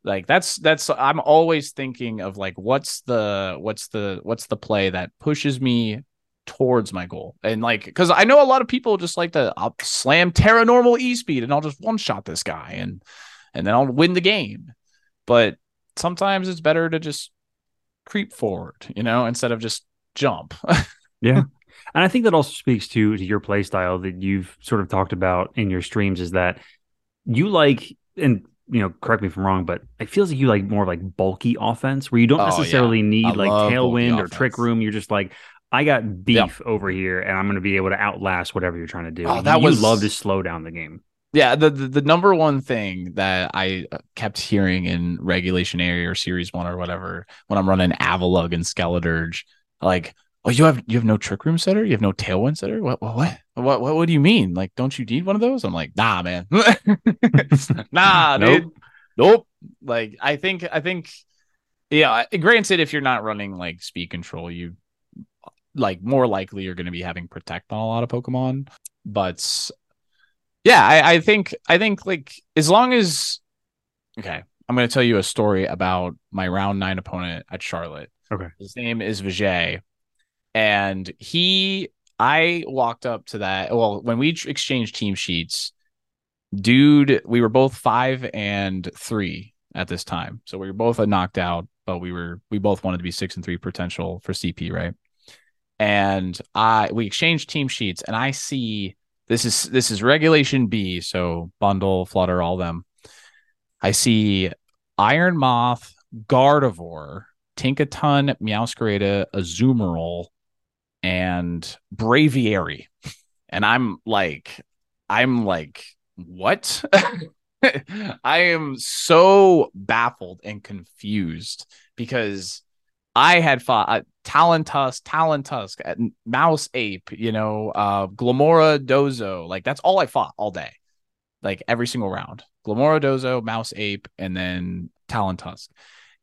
like that's that's i'm always thinking of like what's the what's the what's the play that pushes me towards my goal? And like because i know a lot of people just like to I'll slam tera normal e speed and i'll just one shot this guy and and then i'll win the game. But sometimes it's better to just creep forward you know instead of just jump [laughs] Yeah. And I think that also speaks to, to your play style that you've sort of talked about in your streams is that you like, and you know, correct me if I'm wrong, but it feels like you like more like bulky offense where you don't Oh, yeah. necessarily need I like tailwind or trick room. You're just like, I got beef over here and I'm going to be able to outlast whatever you're trying to do. Oh, that you was- love to slow down the game. Yeah, the, the the number one thing that I uh, kept hearing in regulation area or series one or whatever when I'm running Avalugg and Skeledirge, like, oh, you have you have no trick room setter, you have no tailwind setter. What what what what what, what do you mean? Like, don't you need one of those? I'm like, nah, man, [laughs] nah, [laughs] Nope. dude, nope. Like, I think I think, yeah. Granted, if you're not running like speed control, you like more likely you're going to be having protect on a lot of Pokemon, but yeah, I, I think I think like as long as okay, I'm gonna tell you a story about my round nine opponent at Charlotte. Okay. His name is Vijay. And he I walked up to that. Well, when we exchanged team sheets, dude, we were both five and three at this time. So we were both a knocked out, but we were we both wanted to be six and three potential for CP, right? And I we exchanged team sheets and I see this is this is regulation B, so bundle, flutter, all them. I see Iron Moth, Gardevoir, Tinkaton, Meowscarada, Azumarill, and Braviary. And I'm like, I'm like, what? [laughs] I am so baffled and confused because I had fought uh, Talentusk, Talentusk, uh, Mouse Ape, you know, uh, Glimmora Dozo. Like that's all I fought all day, like every single round. Glimmora Dozo, Mouse Ape, and then Talentusk.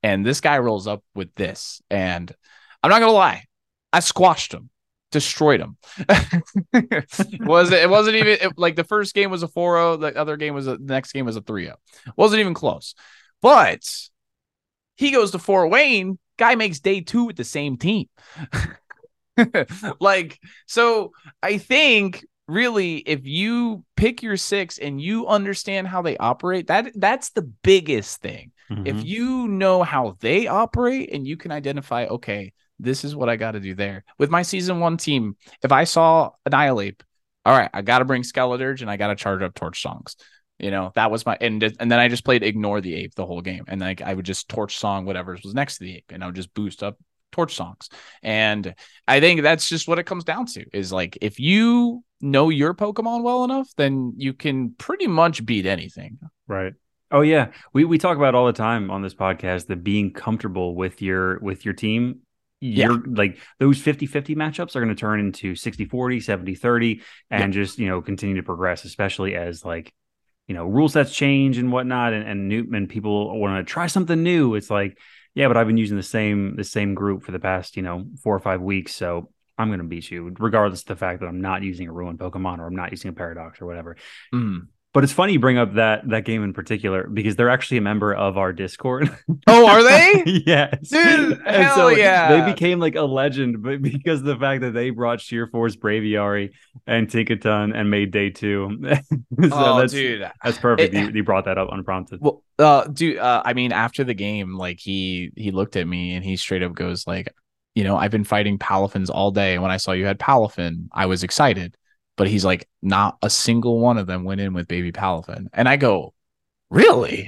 And this guy rolls up with this, and I'm not gonna lie, I squashed him, destroyed him. [laughs] was it? It wasn't even it, like the first game was a 4-0, the other game was a, the next game was a 3-0. Wasn't even close. But he goes to Fort Wayne, guy makes day two with the same team. [laughs] like, so I think really if you pick your six and you understand how they operate, that that's the biggest thing. If Mhm. you know how they operate and you can identify, okay, this is what I got to do there. With my season one team, if I saw Annihilape, all right, I got to bring Skeledirge and I got to charge up Torch Songs. You know, that was my and and then I just played Ignore the Ape the whole game, and like I would just Torch Song whatever was next to the ape, and I would just boost up Torch Songs. And I think that's just what it comes down to is like if you know your Pokemon well enough, then you can pretty much beat anything. Right. Oh yeah. We we talk about all the time on this podcast that being comfortable with your with your team. Yeah. You're like those 50-50 matchups are going to turn into 60-40, 70-30 and just, you know, continue to progress, especially as like, you know, rule sets change and whatnot and, and new and people want to try something new. It's like, yeah, but I've been using the same the same group for the past, you know, four or five weeks. So I'm going to beat you, regardless of the fact that I'm not using a ruined Pokemon or I'm not using a paradox or whatever. Mm. But it's funny you bring up that that game in particular because they're actually a member of our Discord. Oh, are they? [laughs] yes, Dude, And hell so yeah. They became like a legend, but because of the fact that they brought Sheer Force, Braviary, and Tinkaton and made day two. [laughs] so oh, that's dude. that's perfect. It- you, you brought that up unprompted. Well, uh, dude, uh, I mean, after the game, like he he looked at me and he straight up goes like, you know, I've been fighting Palafins all day. And when I saw you had Palafin, I was excited. But he's like, not a single one of them went in with baby Palafin. And I go, really?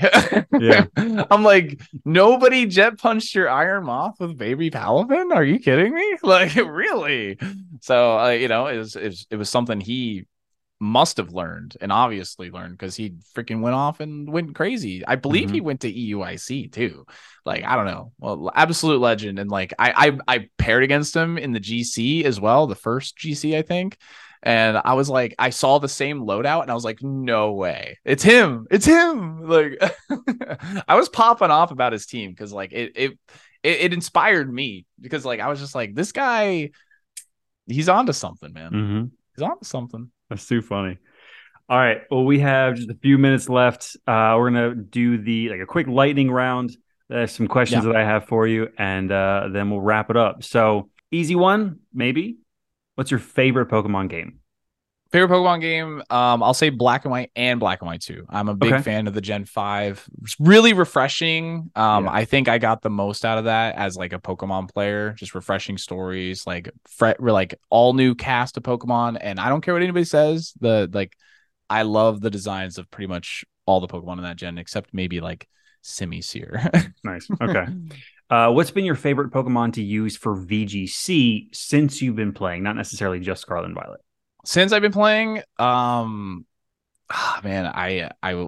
Yeah. [laughs] I'm like, nobody jet punched your Iron Moth with baby Palafin? Are you kidding me? [laughs] Like, really? So, uh, you know, it was, it was it was something he must have learned and obviously learned because he freaking went off and went crazy. I believe he went to EUIC too. Like I don't know, well, absolute legend. And like I I I paired against him in the GC as well, the first GC I think. And I was like, I saw the same loadout, and I was like, no way, it's him, it's him. Like [laughs] I was popping off about his team because like it it it, it inspired me because like I was just like, this guy, he's onto something, man. hmm He's onto something. That's too funny. All right. Well, we have just a few minutes left. Uh, we're gonna do the like a quick lightning round. There's some questions Yeah. that I have for you, and uh, then we'll wrap it up. So easy one, maybe. What's your favorite Pokemon game? Favorite Pokemon game? Um, I'll say Black and White and Black and White too. I'm a big Okay. fan of the Gen Five. It's really refreshing. Um, Yeah. I think I got the most out of that as like a Pokemon player. Just refreshing stories, like fre- like all new cast of Pokemon. And I don't care what anybody says. The like, I love the designs of pretty much all the Pokemon in that gen, except maybe like Simisear. [laughs] Nice. Okay. [laughs] uh, what's been your favorite Pokemon to use for VGC since you've been playing? Not necessarily just Scarlet and Violet. since I've been playing, um, ah, man, I I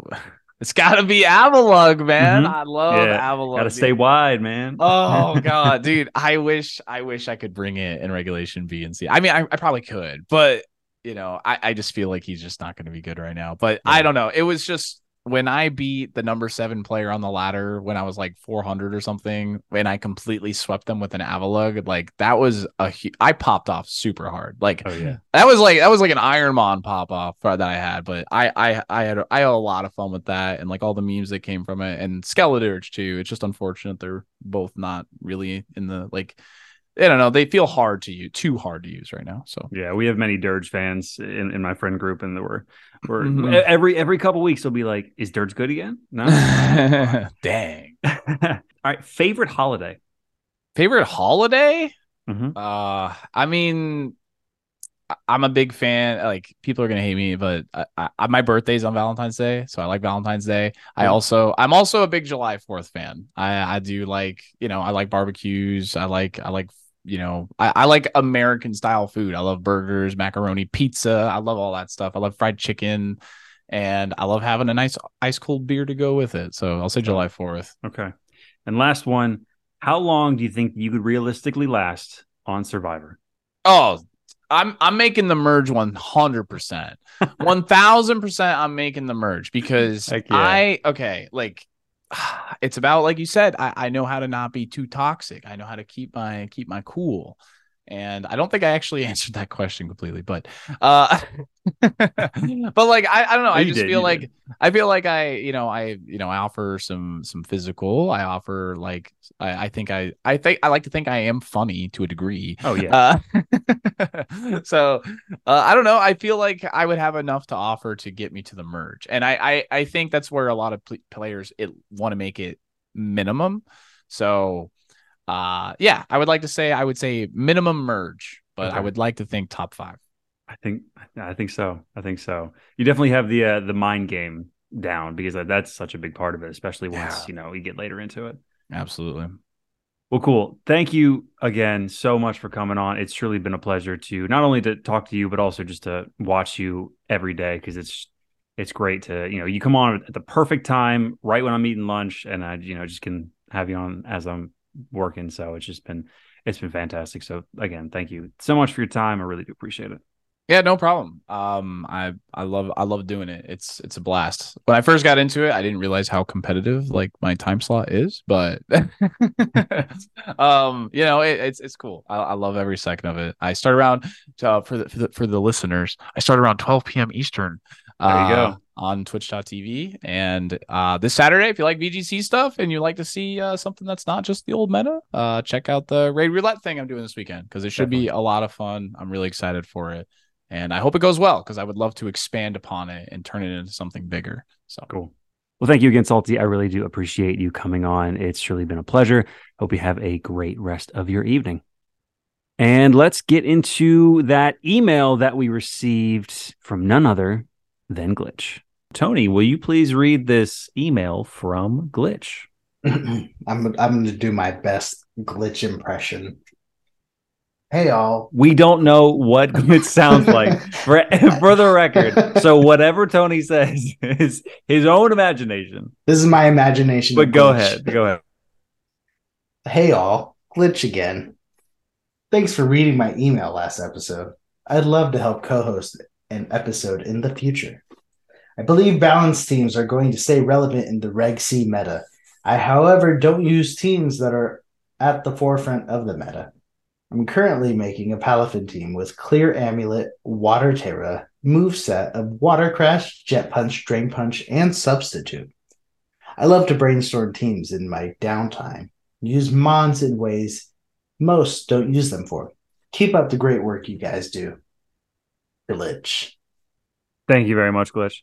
it's got to be Avalugg, man. Mhm. I love Yeah, Avalugg. Gotta dude. stay wide, man. Oh [laughs] god, dude, I wish I wish I could bring it in regulation B and C. I mean, I, I probably could, but you know, I, I just feel like he's just not going to be good right now. But I don't know. It was just when I beat the number seven player on the ladder when I was like 400 or something, and I completely swept them with an Avalugg. Like that was a hu- I popped off super hard. Like Oh yeah. that was like that was like an Ironmon pop off that I had, but I I I had I had a lot of fun with that and like all the memes that came from it and Skeledirge too. It's just unfortunate they're both not really in the like I don't know, they feel hard to use, too hard to use right now. So Yeah, we have many Dirge fans in, in my friend group, and we're we're Mhm. every every couple weeks they'll be like, "Is Dirge good again?" No. [laughs] dang. [laughs] All right, favorite holiday. Favorite holiday? Mhm. Uh I mean I'm a big fan. Like people are gonna hate me, but I, I, my birthday's on Valentine's Day, so I like Valentine's Day. I also I'm also a big July Fourth fan. I I do like you know I like barbecues. I like I like you know I, I like American style food. I love burgers, macaroni, pizza. I love all that stuff. I love fried chicken, and I love having a nice ice cold beer to go with it. So I'll say July Fourth. Okay, and last one. How long do you think you could realistically last on Survivor? Oh, I'm I'm making the merge 100%. 1000% [laughs] I'm making the merge because yeah. I okay, like [sighs] it's about like you said, I, I know how to not be too toxic. I know how to keep my keep my cool. And I don't think I actually [laughs] answered that question completely, but uh [laughs] but like I, I don't know. I You just did, feel like did. I feel like I, you know, I, you know, I offer some some physical. I offer like I, I think I I think I like to think I am funny to a degree. Oh yeah, Uh, [laughs] so uh, I don't know. I feel like I would have enough to offer to get me to the merge, and I I, I think that's where a lot of pl- players it want to make it minimum. So uh yeah, I would like to say I would say minimum merge, but I would like to think top five. I think I think so. I think so. You definitely have the uh, the mind game down because that's such a big part of it, especially once Yeah. you know you get later into it. Absolutely. Well, cool. Thank you again so much for coming on. It's truly been a pleasure to not only to talk to you, but also just to watch you every day because it's it's great to you know you come on at the perfect time, right when I'm eating lunch, and I you know just can have you on as I'm working. So it's just been it's been fantastic. So again, thank you so much for your time. I really do appreciate it. Yeah, no problem. Um, I I love I love doing it. It's it's a blast. When I first got into it, I didn't realize how competitive like my time slot is, but [laughs] um, you know, it, it's it's cool. I, I love every second of it. I start around uh, for the, for the for the listeners. I start around 12 p.m. Eastern. There you uh, go. On twitch.tv and uh this saturday if you like vgc stuff and you like to see uh something that's not just the old meta uh check out the raid roulette thing i'm doing this weekend because it should be a lot of fun i'm really excited for it and i hope it goes well because i would love to expand upon it and turn it into something bigger so Cool. Well, thank you again, Salty. I really do appreciate you coming on. It's truly been a pleasure. Hope you have a great rest of your evening. And let's get into that email that we received from none other than Glitch. Tony, will you please read this email from Glitch? [clears throat] I'm I'm going to do my best glitch impression. Hey all. We don't know what Glitch [laughs] sounds like for, [laughs] for the record. So whatever Tony says [laughs] is his own imagination. This is my imagination. But go ahead. Go ahead. Hey all, glitch again. Thanks for reading my email last episode. I'd love to help co-host an episode in the future. I believe balanced teams are going to stay relevant in the Reg C meta. I, however, don't use teams that are at the forefront of the meta. I'm currently making a Palafin team with Clear Amulet, Water Tera, moveset of Wave Crash, Jet Punch, Drain Punch, and Substitute. I love to brainstorm teams in my downtime use mons in ways most don't use them for. Keep up the great work you guys do. Glitch. Thank you very much, Glitch.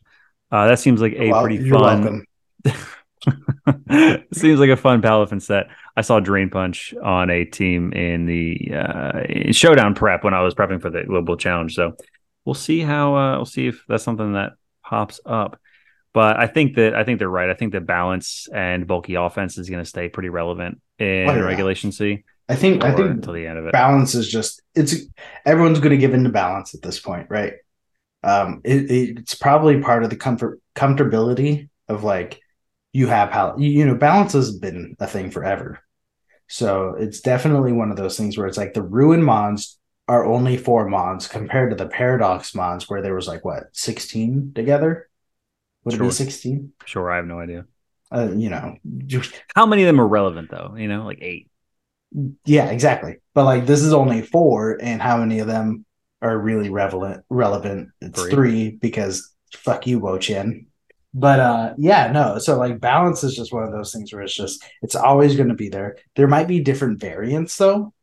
Uh, that seems like a Well, pretty fun. [laughs] seems like a fun Palafin set. I saw Drain Punch on a team in the uh, in Showdown prep when I was prepping for the Global Challenge. So we'll see how uh, we'll see if that's something that pops up. But I think that I think they're right. I think that balance and bulky offense is going to stay pretty relevant in Oh, yeah. regulation C I think I think until the end of it. balance is just it's everyone's going to give in to balance at this point, right? Um, it, it's probably part of the comfort comfortability of like you have how you know balance has been a thing forever. So it's definitely one of those things where it's like the ruin mons are only four mons compared to the paradox mons where there was like what 16 together would Sure. it be 16 Sure, I have no idea. uh, you know How many of them are relevant though? You know, like eight. yeah exactly but like this is only four and how many of them are really relevant relevant. It's Three. three, because fuck you Wo Chien but uh yeah no so like balance is just one of those things where it's just it's always going to be there. There might be different variants though.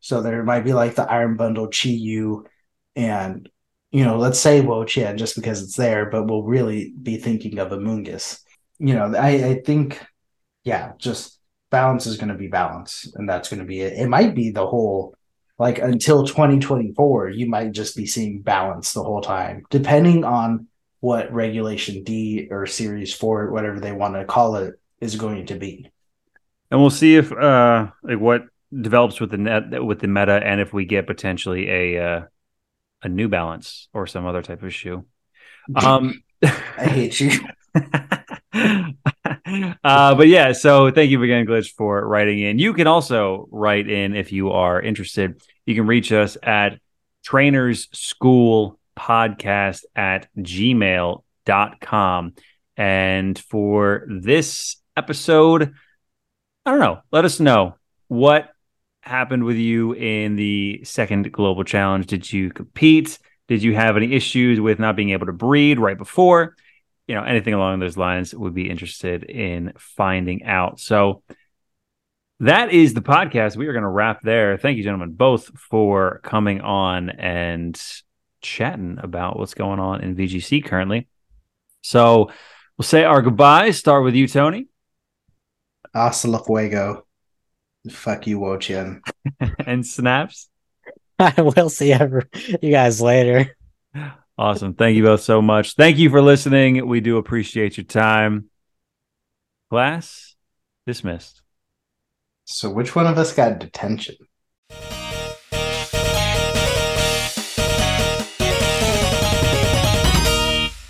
So there might be like the iron bundle chi yu and you know let's say Wo Chien just because it's there but we'll really be thinking of a Amoonguss you know i i think yeah just balance is going to be balance and that's going to be it. It might be the whole like until 2024 you might just be seeing balance the whole time depending on what regulation d or series 4 whatever they want to call it is going to be And we'll see if uh like what develops with the net with the meta and if we get potentially a uh, a new balance or some other type of shoe. [laughs] Um i hate you [laughs] [laughs] uh, but yeah, so thank you again, Glitch, for writing in. You can also write in if you are interested. You can reach us at trainers school podcast at gmail.com. And for this episode, I don't know, let us know what happened with you in the second global challenge. Did you compete? Did you have any issues with not being able to breed right before? You know anything along those lines would be interested in finding out. So that is the podcast. We are going to wrap there. Thank you gentlemen both for coming on and chatting about what's going on in vgc currently. So we'll say our goodbyes. Start with you tony. Hasta luego fuck you Wo Chien. [laughs] and snaps. [laughs] I will see ever you guys later. [laughs] awesome. Thank you both so much. Thank you for listening. We do appreciate your time. Class dismissed. So which one of us got detention